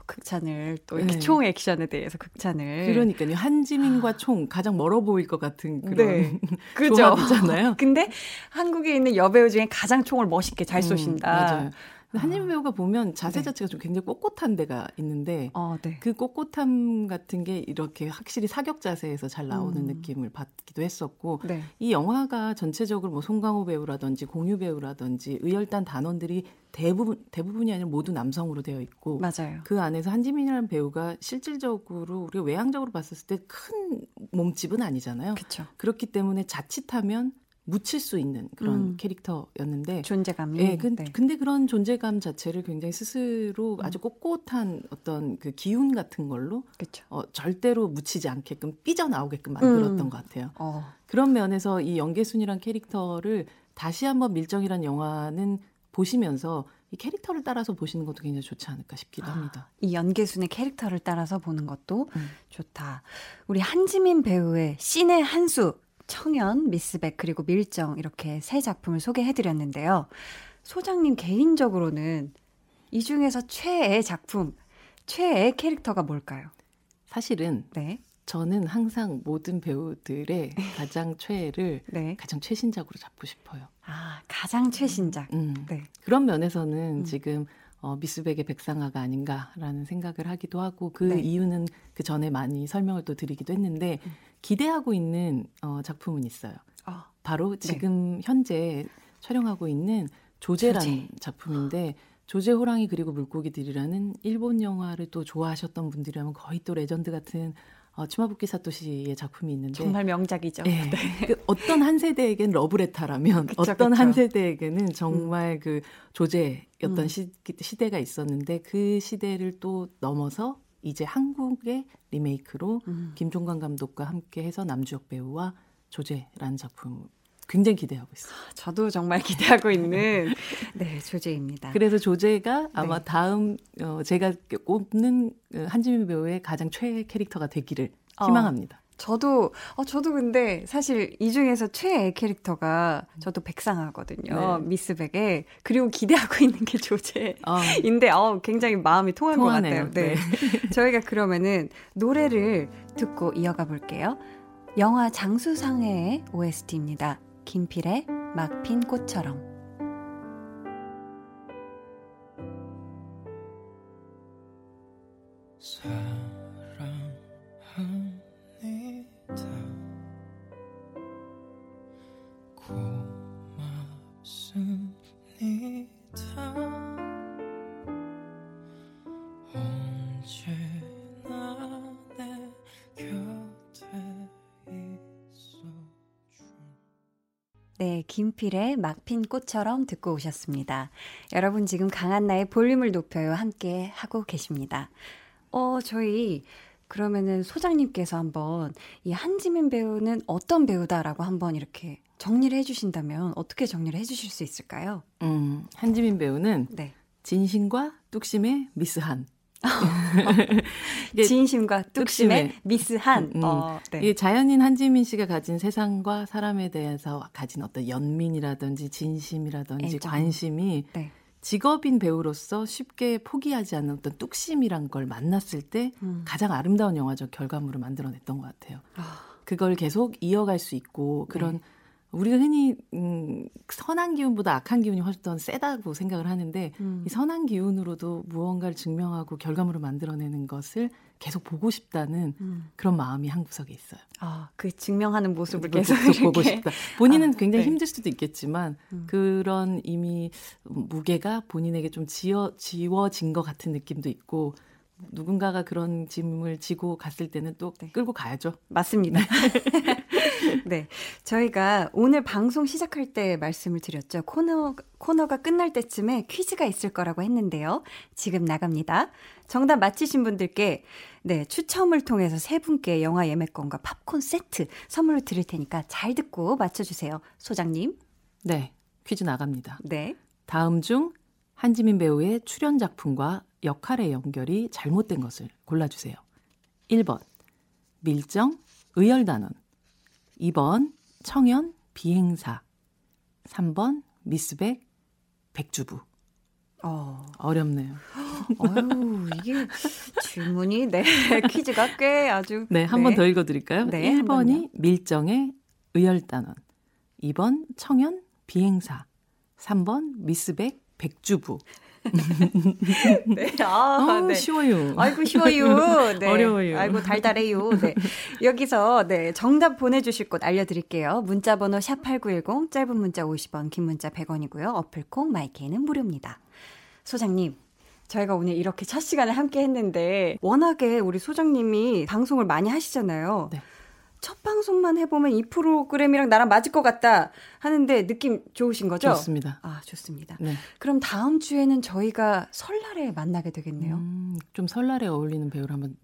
극찬을 또 이렇게 네. 총 액션에 대해서 극찬을 그러니까요. 한지민과 총 가장 멀어 보일 것 같은 그런 네. [laughs] 그죠. 조합이잖아요. [laughs] 근데 한국에 있는 여배우 중에 가장 총을 멋있게 잘 음, 쏘신다. 맞아요. 한지민 아. 배우가 보면 자세 네. 자체가 좀 굉장히 꼿꼿한 데가 있는데 어, 네. 그 꼿꼿함 같은 게 이렇게 확실히 사격 자세에서 잘 나오는 음. 느낌을 받기도 했었고 네. 이 영화가 전체적으로 뭐 송강호 배우라든지 공유 배우라든지 의열단 단원들이 대부분 대부분이 아니라 모두 남성으로 되어 있고 맞아요. 그 안에서 한지민이라는 배우가 실질적으로 우리가 외향적으로 봤을 때 큰 몸집은 아니잖아요. 그렇죠. 그렇기 때문에 자칫하면 묻힐 수 있는 그런 음. 캐릭터였는데 존재감이. 예, 근, 네. 근데 그런 존재감 자체를 굉장히 스스로 음. 아주 꼿꼿한 어떤 그 기운 같은 걸로 그렇죠. 어, 절대로 묻히지 않게끔 삐져 나오게끔 만들었던 음. 것 같아요. 어, 그런 면에서 이 연계순이란 캐릭터를 다시 한번 밀정이란 영화는 보시면서 이 캐릭터를 따라서 보시는 것도 굉장히 좋지 않을까 싶기도 합니다. 이 연계순의 캐릭터를 따라서 보는 것도 음. 좋다. 우리 한지민 배우의 신의 한수, 청년, 미스백 그리고 밀정 이렇게 세 작품을 소개해 드렸는데요. 소장님 개인적으로는 이 중에서 최애 작품, 최애 캐릭터가 뭘까요? 사실은 네, 저는 항상 모든 배우들의 [laughs] 가장 최애를 네. 가장 최신작으로 잡고 싶어요. 아 가장 최신작. 음. 네, 그런 면에서는 음. 지금 어, 미스백의 백상아가 아닌가라는 생각을 하기도 하고 그 네. 이유는 그 전에 많이 설명을 또 드리기도 했는데 음. 기대하고 있는 어, 작품은 있어요. 어, 바로 지금 현재 촬영하고 있는 조제라는 조제. 작품인데 조제 호랑이 그리고 물고기들이라는 일본 영화를 또 좋아하셨던 분들이라면 거의 또 레전드 같은 어, 츠마부키 사토시의 작품이 있는데 정말 명작이죠. 네. 그 어떤 한 세대에겐 러브레터라면 그쵸, 어떤 그쵸. 한 세대에게는 정말 그 조제였던 음. 시, 시대가 있었는데 그 시대를 또 넘어서 이제 한국의 리메이크로 음. 김종관 감독과 함께 해서 남주혁 배우와 조제라는 작품 굉장히 기대하고 있어요. 저도 정말 [laughs] 기대하고 있는 네 조제입니다. 그래서 조제가 아마 네. 다음 어, 제가 꼽는 어, 한지민 배우의 가장 최애 캐릭터가 되기를 어. 희망합니다. 저도 어 저도 근데 사실 이 중에서 최애 캐릭터가 저도 백상하거든요. 네. 미스 백에 그리고 기대하고 [laughs] 있는 게 조제인데 어, 어 굉장히 마음이 통한 통하네요. 것 같아요. 네. [laughs] 저희가 그러면은 노래를 듣고 이어가 볼게요. 영화 장수상해의 OST입니다. 김필의 막 핀 꽃처럼. 사 김필의 막핀 꽃처럼 듣고 오셨습니다. 여러분 지금 강한나의 볼륨을 높여요 함께 하고 계십니다. 어, 저희 그러면은 소장님께서 한번 이 한지민 배우는 어떤 배우다라고 한번 이렇게 정리를 해주신다면 어떻게 정리를 해주실 수 있을까요? 음, 한지민 배우는 네. 진심과 뚝심의 미스한. [laughs] 이게 진심과 뚝심의. 미스한. 음, 어, 네. 이 자연인 한지민 씨가 가진 세상과 사람에 대해서 가진 어떤 연민이라든지 진심이라든지 애정. 관심이 네. 직업인 배우로서 쉽게 포기하지 않는 어떤 뚝심이란 걸 만났을 때 음. 가장 아름다운 영화적 결과물을 만들어냈던 것 같아요. 아. 그걸 계속 이어갈 수 있고 그런 네. 우리가 흔히 음, 선한 기운보다 악한 기운이 훨씬 더 세다고 생각을 하는데 음. 이 선한 기운으로도 무언가를 증명하고 결과물을 만들어내는 것을 계속 보고 싶다는 음. 그런 마음이 한 구석에 있어요. 아, 그 증명하는 모습을 뭐 계속 계속 보고. 싶다. 본인은 아, 굉장히 네. 힘들 수도 있겠지만 음. 그런 이미 무게가 본인에게 좀 지어 지워진 것 같은 느낌도 있고 누군가가 그런 짐을 지고 갔을 때는 또 네. 끌고 가야죠. 맞습니다. [laughs] 네. 저희가 오늘 방송 시작할 때 말씀을 드렸죠. 코너, 코너가 끝날 때쯤에 퀴즈가 있을 거라고 했는데요. 지금 나갑니다. 정답 맞히신 분들께, 네, 추첨을 통해서 세 분께 영화 예매권과 팝콘 세트 선물로 드릴 테니까 잘 듣고 맞춰주세요. 소장님. 네, 퀴즈 나갑니다. 네. 다음 중 한지민 배우의 출연 작품과 역할의 연결이 잘못된 것을 골라주세요. 1번 밀정 의열단원 2번 청연 비행사 3번 미스백 백주부 어, 어렵네요. [gasps] 어유 이게 질문이, 네, [laughs] 퀴즈가 꽤 아주. 네, 한 번더 읽어 드릴까요? 네, 한 1번이 밀정의 의열단원 2번 청연 비행사 3번 미스백 백주부 [laughs] 네. 아, 어, 네. 쉬워요. 아이고 쉬워요. [laughs] 네. 어려워요. 아이고 달달해요. 네. 여기서 네 정답 보내 주실 곳 알려 드릴게요. 문자 번호 샵 #8910 짧은 문자 50원, 긴 문자 100원이고요. 어플 콩 마이케이는 무료입니다. 소장님. 저희가 오늘 이렇게 첫 시간을 함께 했는데 워낙에 우리 소장님이 방송을 많이 하시잖아요. 네. 첫 방송만 해보면 이 프로그램이랑 나랑 맞을 것 같다 하는데 느낌 좋으신 거죠? 좋습니다. 아 좋습니다. 네. 그럼 다음 주에는 저희가 설날에 만나게 되겠네요. 음, 좀 설날에 어울리는 배우를 한번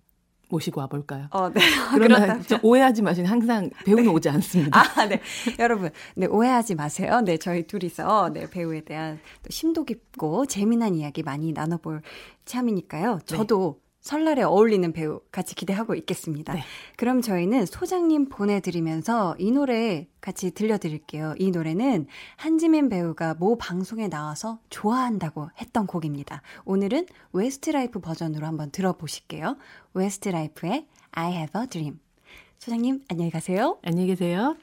모시고 와볼까요? 어, 네. [laughs] 그러나 오해하지 마시는 항상 배우는 오지 않습니다. 아, 네. 여러분, 네, 오해하지 마세요. 네, 저희 둘이서, 네, 배우에 대한 또 심도 깊고 재미난 이야기 많이 나눠볼 참이니까요. 저도 설날에 어울리는 배우 같이 기대하고 있겠습니다. 네. 그럼 저희는 소장님 보내드리면서 이 노래 같이 들려드릴게요. 이 노래는 한지민 배우가 모 방송에 나와서 좋아한다고 했던 곡입니다. 오늘은 웨스트라이프 버전으로 한번 들어보실게요. 웨스트라이프의 I have a dream. 소장님, 안녕히 가세요. 안녕히 계세요.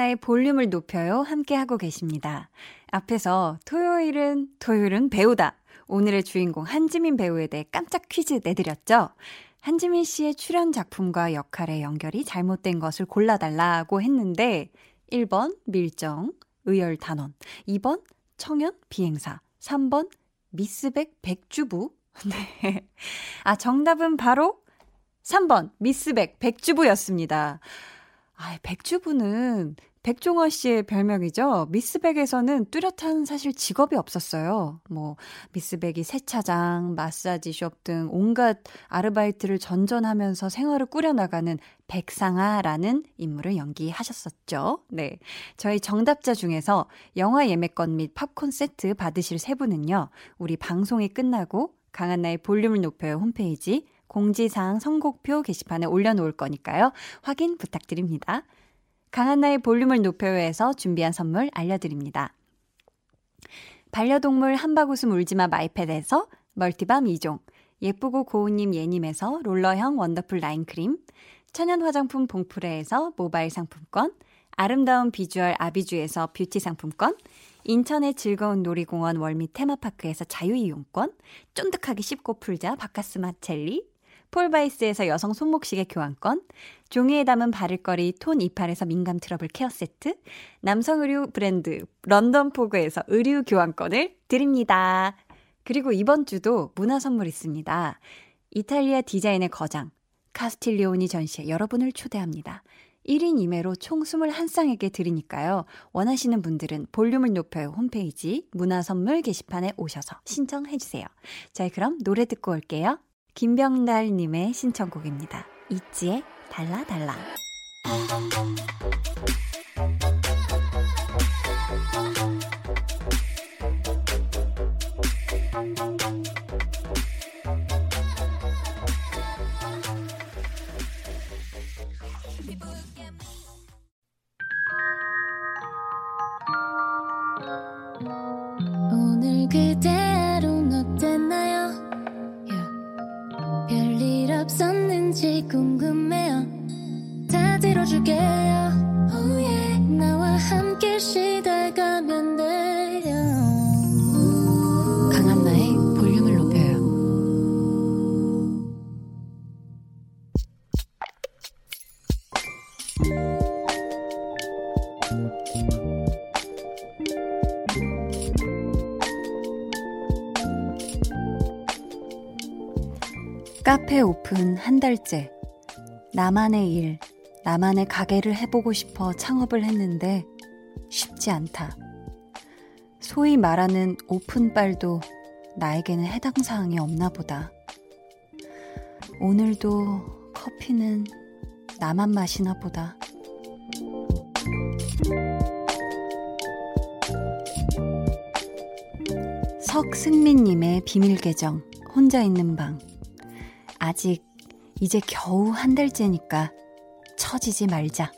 강한나의 볼륨을 높여요. 함께하고 계십니다. 앞에서 토요일은, 토요일은 배우다. 오늘의 주인공 한지민 배우에 대해 깜짝 퀴즈 내드렸죠? 한지민 씨의 출연 작품과 역할의 연결이 잘못된 것을 골라달라고 했는데, 1번 밀정, 의열 단원, 2번 청연 비행사, 3번 미스백 백주부. [laughs] 네. 아, 정답은 바로 3번 미스백 백주부였습니다. 아, 백주부는 백종원 씨의 별명이죠. 미스백에서는 뚜렷한 사실 직업이 없었어요. 뭐 미스백이 세차장, 마사지숍 등 온갖 아르바이트를 전전하면서 생활을 꾸려나가는 백상아라는 인물을 연기하셨었죠. 네. 저희 정답자 중에서 영화 예매권 및 팝콘 세트 받으실 세 분은요. 우리 방송이 끝나고 강한나의 볼륨을 높여요 홈페이지 공지사항 선곡표 게시판에 올려놓을 거니까요. 확인 부탁드립니다. 강한나의 볼륨을 높여요에서 준비한 선물 알려드립니다. 반려동물 한바구음 울지마 마이패드에서 multi balm 2종, 예쁘고 고운님 예님에서 롤러형 wonderful line cream, 천연 화장품 봉프레에서 모바일 상품권, 아름다운 비주얼 아비주에서 뷰티 상품권, 인천의 즐거운 놀이공원 월미 테마파크에서 자유이용권, 쫀득하게 씹고 풀자 박카스맛 젤리, 폴바이스에서 여성 손목시계 교환권, 종이에 담은 바를거리 톤28에서 민감 트러블 care 세트, 남성 의류 브랜드 런던 포그에서 의류 교환권을 드립니다. 그리고 이번 주도 문화 선물 있습니다. 이탈리아 디자인의 거장, 카스틸리오니 전시에 여러분을 초대합니다. 1인 2매로 총 21쌍에게 드리니까요. 원하시는 분들은 볼륨을 높여요 홈페이지 문화선물 게시판에 오셔서 신청해주세요. 자, 그럼 노래 듣고 올게요. 김병달님의 신청곡입니다. 있지의 달라 달라. 다 들어줄게요. Oh yeah. 나와 함께 시달가면 돼요. 강한나의 볼륨을 높여요. 카페 오픈 한 달째. 나만의 일, 나만의 가게를 해보고 싶어 창업을 했는데 쉽지 않다. 소위 말하는 오픈빨도 나에게는 해당 사항이 없나 보다. 오늘도 커피는 나만 마시나 보다. 석승민님의 비밀 계정, 혼자 있는 방. 아직 이제 겨우 한 달째니까 처지지 말자.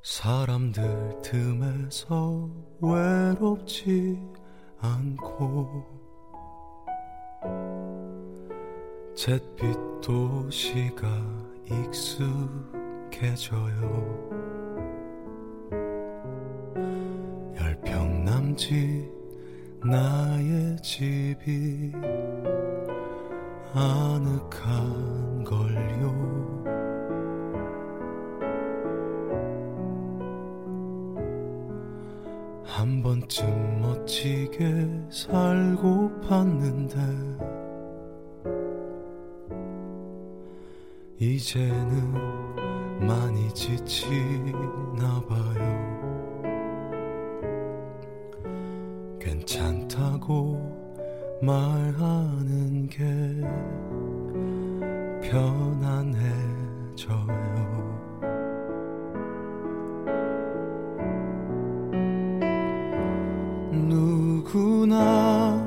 사람들 틈에서 외롭지 않고 잿빛 도시가 익숙해져요 열평 남짓 나의 집이 아늑한 걸요. 한 번쯤 멋지게 살고 봤는데 이제는 많이 지치나 봐요 괜찮다고 말하는 게 편안해져요. 누구나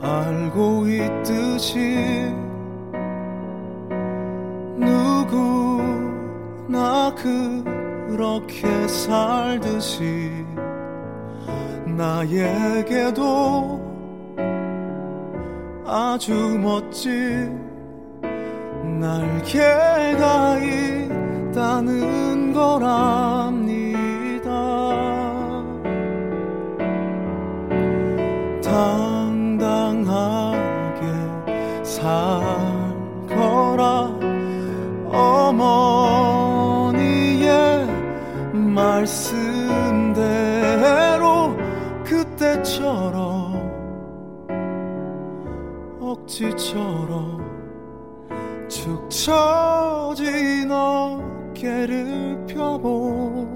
알고 있듯이 누구나 그렇게 살듯이 나에게도 아주 멋진 날개가 있다는 거랍니다. 당 억지처럼 축 처진 어깨를 펴봅니다.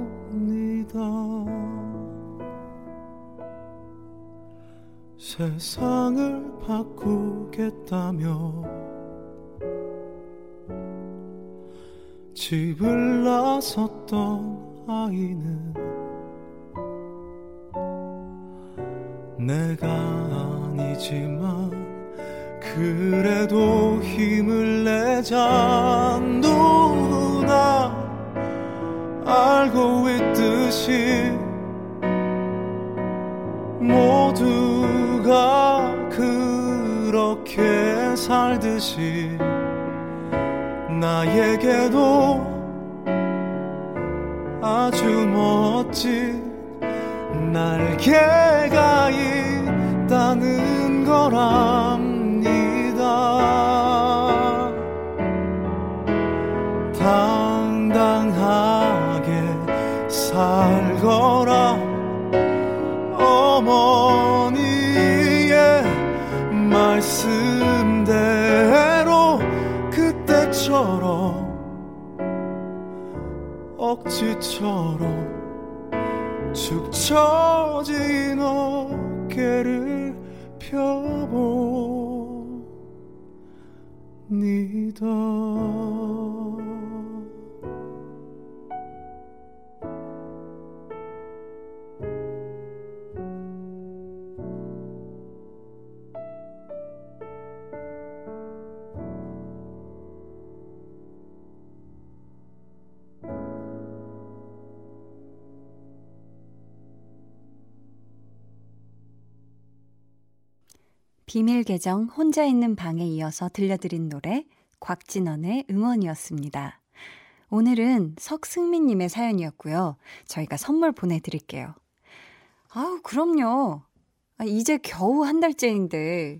세상을 바꾸겠다며 집을 나섰던 아이는 내가 아니지만 그래도 힘을 내자. 누구나 알고 있듯이 모두가 그렇게 살듯이 나에게도 아주 멋진 날개가 있다는 거랍 살거라 어머니의 말씀대로 그때처럼 억지처럼 축 처진 어깨를 펴봅니다. 비밀 계정 혼자 있는 방에 이어서 들려드린 노래 곽진원의 응원이었습니다. 오늘은 석승민님의 사연이었고요. 저희가 선물 보내드릴게요. 아우, 그럼요. 아, 이제 겨우 한 달째인데,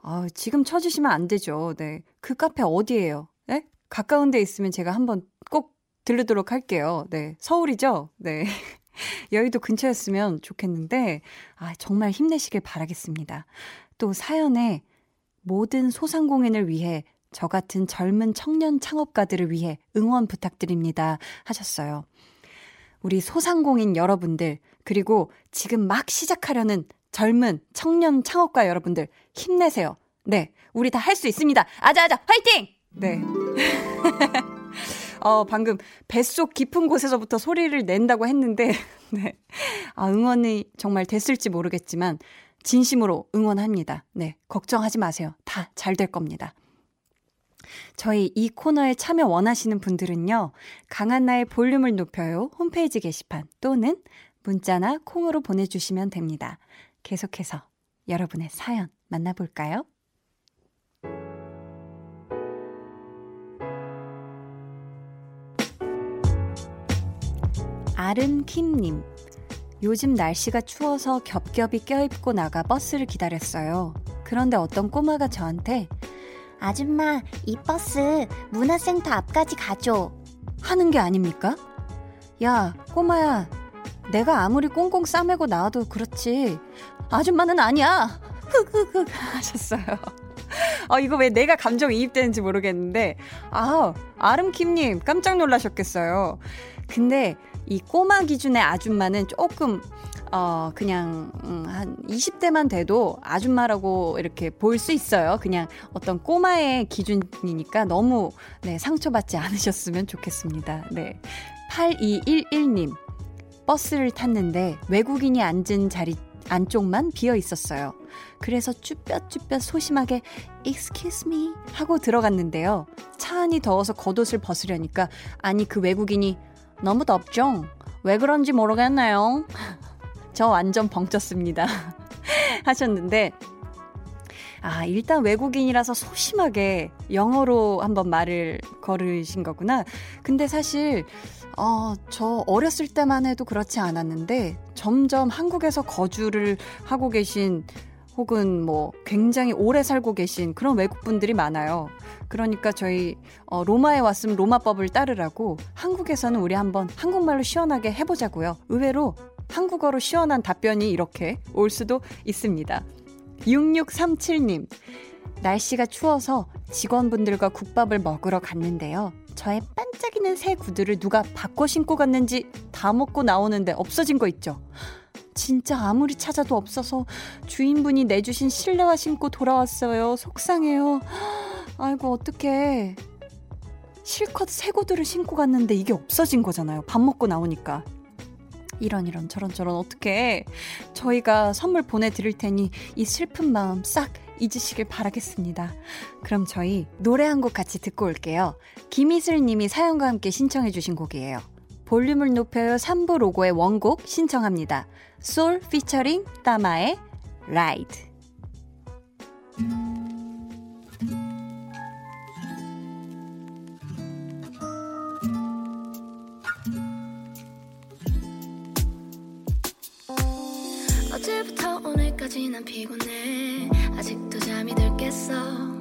아, 지금 쳐주시면 안 되죠. 네. 그 카페 어디예요? 네? 가까운 데 있으면 제가 한번 꼭 들르도록 할게요. 네. 서울이죠? 네. [laughs] 여의도 근처였으면 좋겠는데, 아, 정말 힘내시길 바라겠습니다. 또 사연에 모든 소상공인을 위해 저 같은 젊은 청년 창업가들을 위해 응원 부탁드립니다 하셨어요. 우리 소상공인 여러분들, 그리고 지금 막 시작하려는 젊은 청년 창업가 여러분들, 힘내세요. 네. 우리 다 할 수 있습니다. 아자아자, 화이팅! 네. [laughs] 어, 방금 뱃속 깊은 곳에서부터 소리를 낸다고 했는데, [laughs] 네. 아, 응원이 정말 됐을지 모르겠지만, 진심으로 응원합니다. 네. 걱정하지 마세요. 다 잘 될 겁니다. 저희 이 코너에 참여 원하시는 분들은요, 강한나의 볼륨을 높여요 홈페이지 게시판 또는 문자나 콩으로 보내주시면 됩니다. 계속해서 여러분의 사연 만나볼까요? 아름킴님, 요즘 날씨가 추워서 겹겹이 껴입고 나가 버스를 기다렸어요. 그런데 어떤 꼬마가 저한테 아줌마, 이 버스 문화센터 앞까지 가줘. 하는 게 아닙니까? 야, 꼬마야. 내가 아무리 꽁꽁 싸매고 나와도 그렇지. 아줌마는 아니야. [laughs] 흑흑흑 하셨어요. [laughs] 어, 이거 왜 내가 감정 이입되는지 모르겠는데, 아, 아름킴님 깜짝 놀라셨겠어요. 근데 이 꼬마 기준의 아줌마는 조금 어 그냥 음, 한 20대만 돼도 아줌마라고 이렇게 볼 수 있어요. 그냥 어떤 꼬마의 기준이니까 너무 네, 상처받지 않으셨으면 좋겠습니다. 네. 8211님. 버스를 탔는데 외국인이 앉은 자리 안쪽만 비어 있었어요. 그래서 쭈뼛쭈뼛 소심하게 excuse me 하고 들어갔는데요. 차 안이 더워서 겉옷을 벗으려니까 아니 그 외국인이 너무 덥죠? 왜 그런지 모르겠네요. [laughs] 저 완전 벙쪘습니다. [laughs] 하셨는데, 아, 일단 외국인이라서 소심하게 영어로 한번 말을 걸으신 거구나. 근데 사실, 어, 저 어렸을 때만 해도 그렇지 않았는데, 점점 한국에서 거주를 하고 계신 혹은 뭐 굉장히 오래 살고 계신 그런 외국분들이 많아요. 그러니까 저희 어, 로마에 왔으면 로마법을 따르라고 한국에서는 우리 한번 한국말로 시원하게 해보자고요. 의외로 한국어로 시원한 답변이 이렇게 올 수도 있습니다. 6637님, 날씨가 추워서 직원분들과 국밥을 먹으러 갔는데요. 저의 반짝이는 새 구두를 누가 바꿔 신고 갔는지 다 먹고 나오는데 없어진 거 있죠. 진짜 아무리 찾아도 없어서 주인분이 내주신 실내화 신고 돌아왔어요. 속상해요. 아이고, 어떡해. 실컷 새 구두를 신고 갔는데 이게 없어진 거잖아요. 밥 먹고 나오니까. 이런 이런 저런 저런 어떻게 저희가 선물 보내드릴 테니 이 슬픈 마음 싹 잊으시길 바라겠습니다. 그럼 저희 노래 한 곡 같이 듣고 올게요. 김희슬 님이 사연과 함께 신청해 주신 곡이에요. 볼륨을 높여요 3부 로고의 원곡 신청합니다. 솔 피처링 따마의 라이드. 어제부터 오늘까지 난 피곤해. 아직도 잠이 덜 깼어.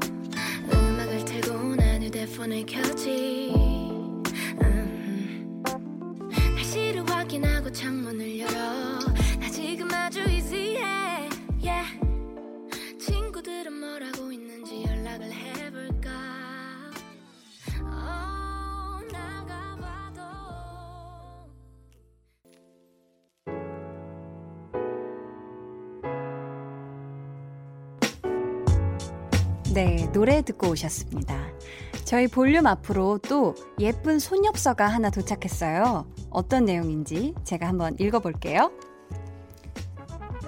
음악을 틀고 난 휴대폰을 켜지. 음. 날씨를 확인하고 창문을 열어. 나 지금 아주 easy해. Yeah. 네, 노래 듣고 오셨습니다. 저희 볼륨 앞으로 또 예쁜 손엽서가 하나 도착했어요. 어떤 내용인지 제가 한번 읽어볼게요.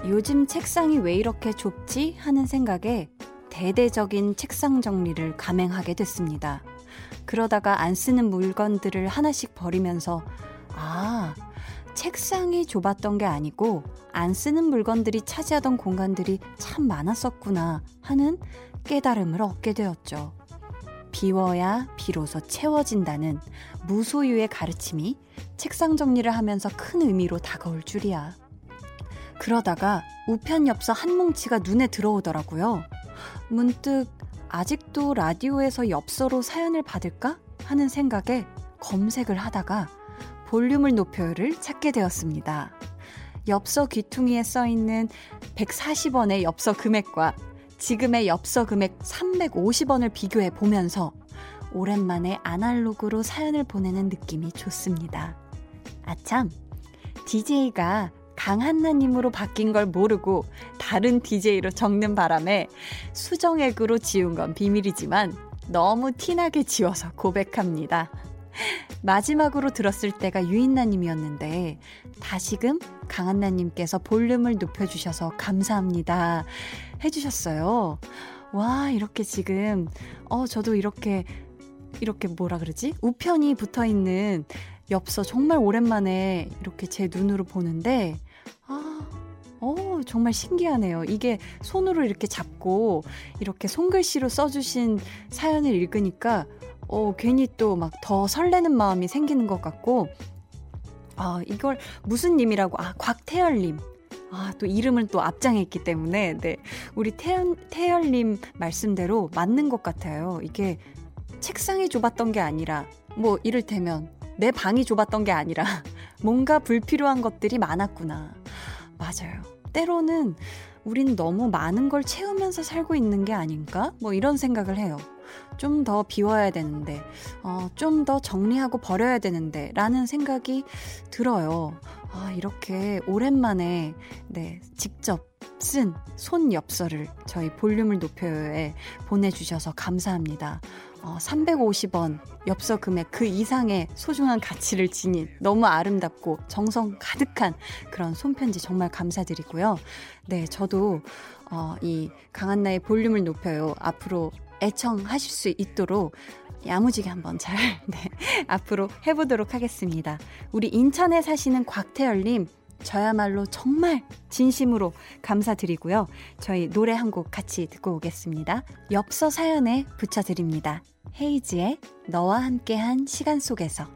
요즘 책상이 왜 이렇게 좁지? 하는 생각에 대대적인 책상 정리를 감행하게 됐습니다. 그러다가 안 쓰는 물건들을 하나씩 버리면서, 아, 책상이 좁았던 게 아니고 안 쓰는 물건들이 차지하던 공간들이 참 많았었구나 하는 깨달음을 얻게 되었죠. 비워야 비로소 채워진다는 무소유의 가르침이 책상 정리를 하면서 큰 의미로 다가올 줄이야. 그러다가 우편 엽서 한 뭉치가 눈에 들어오더라고요. 문득 아직도 라디오에서 엽서로 사연을 받을까 하는 생각에 검색을 하다가 볼륨을 높여요를 찾게 되었습니다. 엽서 귀퉁이에 써 있는 140원의 엽서 금액과 지금의 엽서 금액 350원을 비교해 보면서 오랜만에 아날로그로 사연을 보내는 느낌이 좋습니다. 아참, DJ가 강한나님으로 바뀐 걸 모르고 다른 DJ로 적는 바람에 수정액으로 지운 건 비밀이지만 너무 티나게 지워서 고백합니다. 마지막으로 들었을 때가 유인나님이었는데 다시금 강한나님께서 볼륨을 높여주셔서 감사합니다 해주셨어요. 와 이렇게 지금 어 저도 이렇게 이렇게 뭐라 그러지 우편이 붙어 있는 엽서 정말 오랜만에 이렇게 제 눈으로 보는데 아. 어, 정말 신기하네요. 이게 손으로 이렇게 잡고 이렇게 손글씨로 써주신 사연을 읽으니까 어, 괜히 또 막 더 설레는 마음이 생기는 것 같고, 아, 이걸 무슨 님이라고, 아, 곽태열님. 아, 또 이름은 또 앞장에 있기 때문에, 네. 우리 태연, 태열님 말씀대로 맞는 것 같아요. 이게 책상이 좁았던 게 아니라, 뭐, 이를테면, 내 방이 좁았던 게 아니라, [laughs] 뭔가 불필요한 것들이 많았구나. 맞아요. 때로는 우린 너무 많은 걸 채우면서 살고 있는 게 아닌가? 뭐 이런 생각을 해요. 좀 더 비워야 되는데, 어, 좀 더 정리하고 버려야 되는데, 라는 생각이 들어요. 아, 이렇게 오랜만에, 네, 직접 쓴 손 엽서를 저희 볼륨을 높여요에 보내주셔서 감사합니다. 어, 350원 엽서 금액 그 이상의 소중한 가치를 지닌 너무 아름답고 정성 가득한 그런 손편지 정말 감사드리고요. 네, 저도 어, 이 강한나의 볼륨을 높여요. 앞으로 애청하실 수 있도록 야무지게 한번 잘 [laughs] 네, 앞으로 해보도록 하겠습니다. 우리 인천에 사시는 곽태열님 저야말로 정말 진심으로 감사드리고요. 저희 노래 한 곡 같이 듣고 오겠습니다. 엽서 사연에 붙여드립니다. 헤이지의 너와 함께한 시간 속에서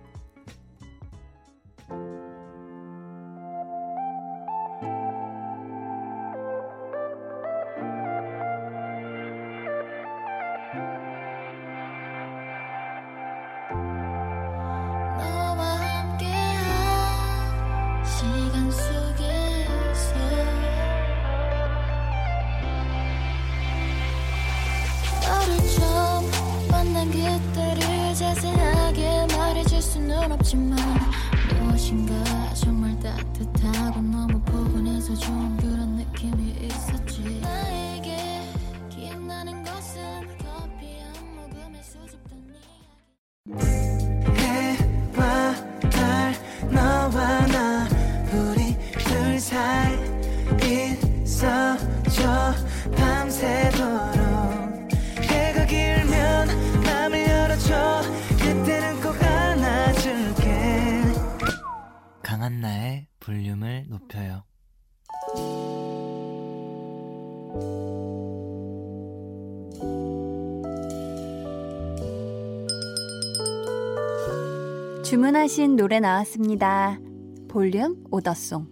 주문하신 노래 나왔습니다. 볼륨 오더송.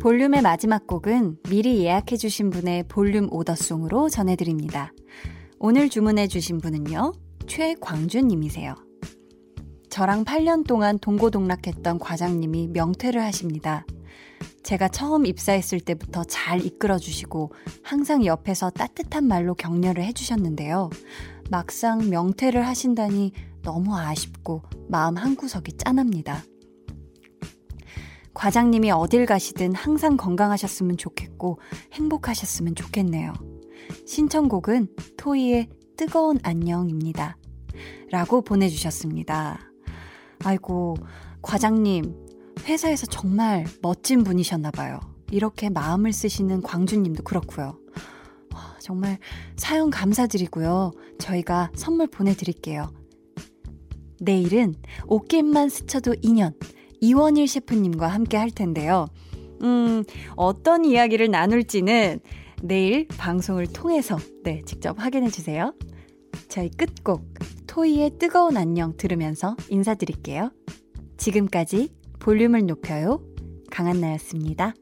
볼륨의 마지막 곡은 미리 예약해주신 분의 볼륨 오더송으로 전해드립니다. 오늘 주문해주신 분은요, 최광준님이세요. 저랑 8년 동안 동고동락했던 과장님이 명퇴를 하십니다. 제가 처음 입사했을 때부터 잘 이끌어 주시고 항상 옆에서 따뜻한 말로 격려를 해 주셨는데요. 막상 명퇴를 하신다니 너무 아쉽고 마음 한구석이 짠합니다. 과장님이 어딜 가시든 항상 건강하셨으면 좋겠고 행복하셨으면 좋겠네요. 신청곡은 토이의 뜨거운 안녕입니다. 라고 보내주셨습니다. 아이고, 과장님, 회사에서 정말 멋진 분이셨나봐요. 이렇게 마음을 쓰시는 광주님도 그렇고요. 정말 사연 감사드리고요. 저희가 선물 보내드릴게요. 내일은 옷깃만 스쳐도 인연, 이원일 셰프님과 함께 할 텐데요. 음, 어떤 이야기를 나눌지는 내일 방송을 통해서 네, 직접 확인해 주세요. 저희 끝곡 토이의 뜨거운 안녕 들으면서 인사드릴게요. 지금까지 볼륨을 높여요. 강한나였습니다.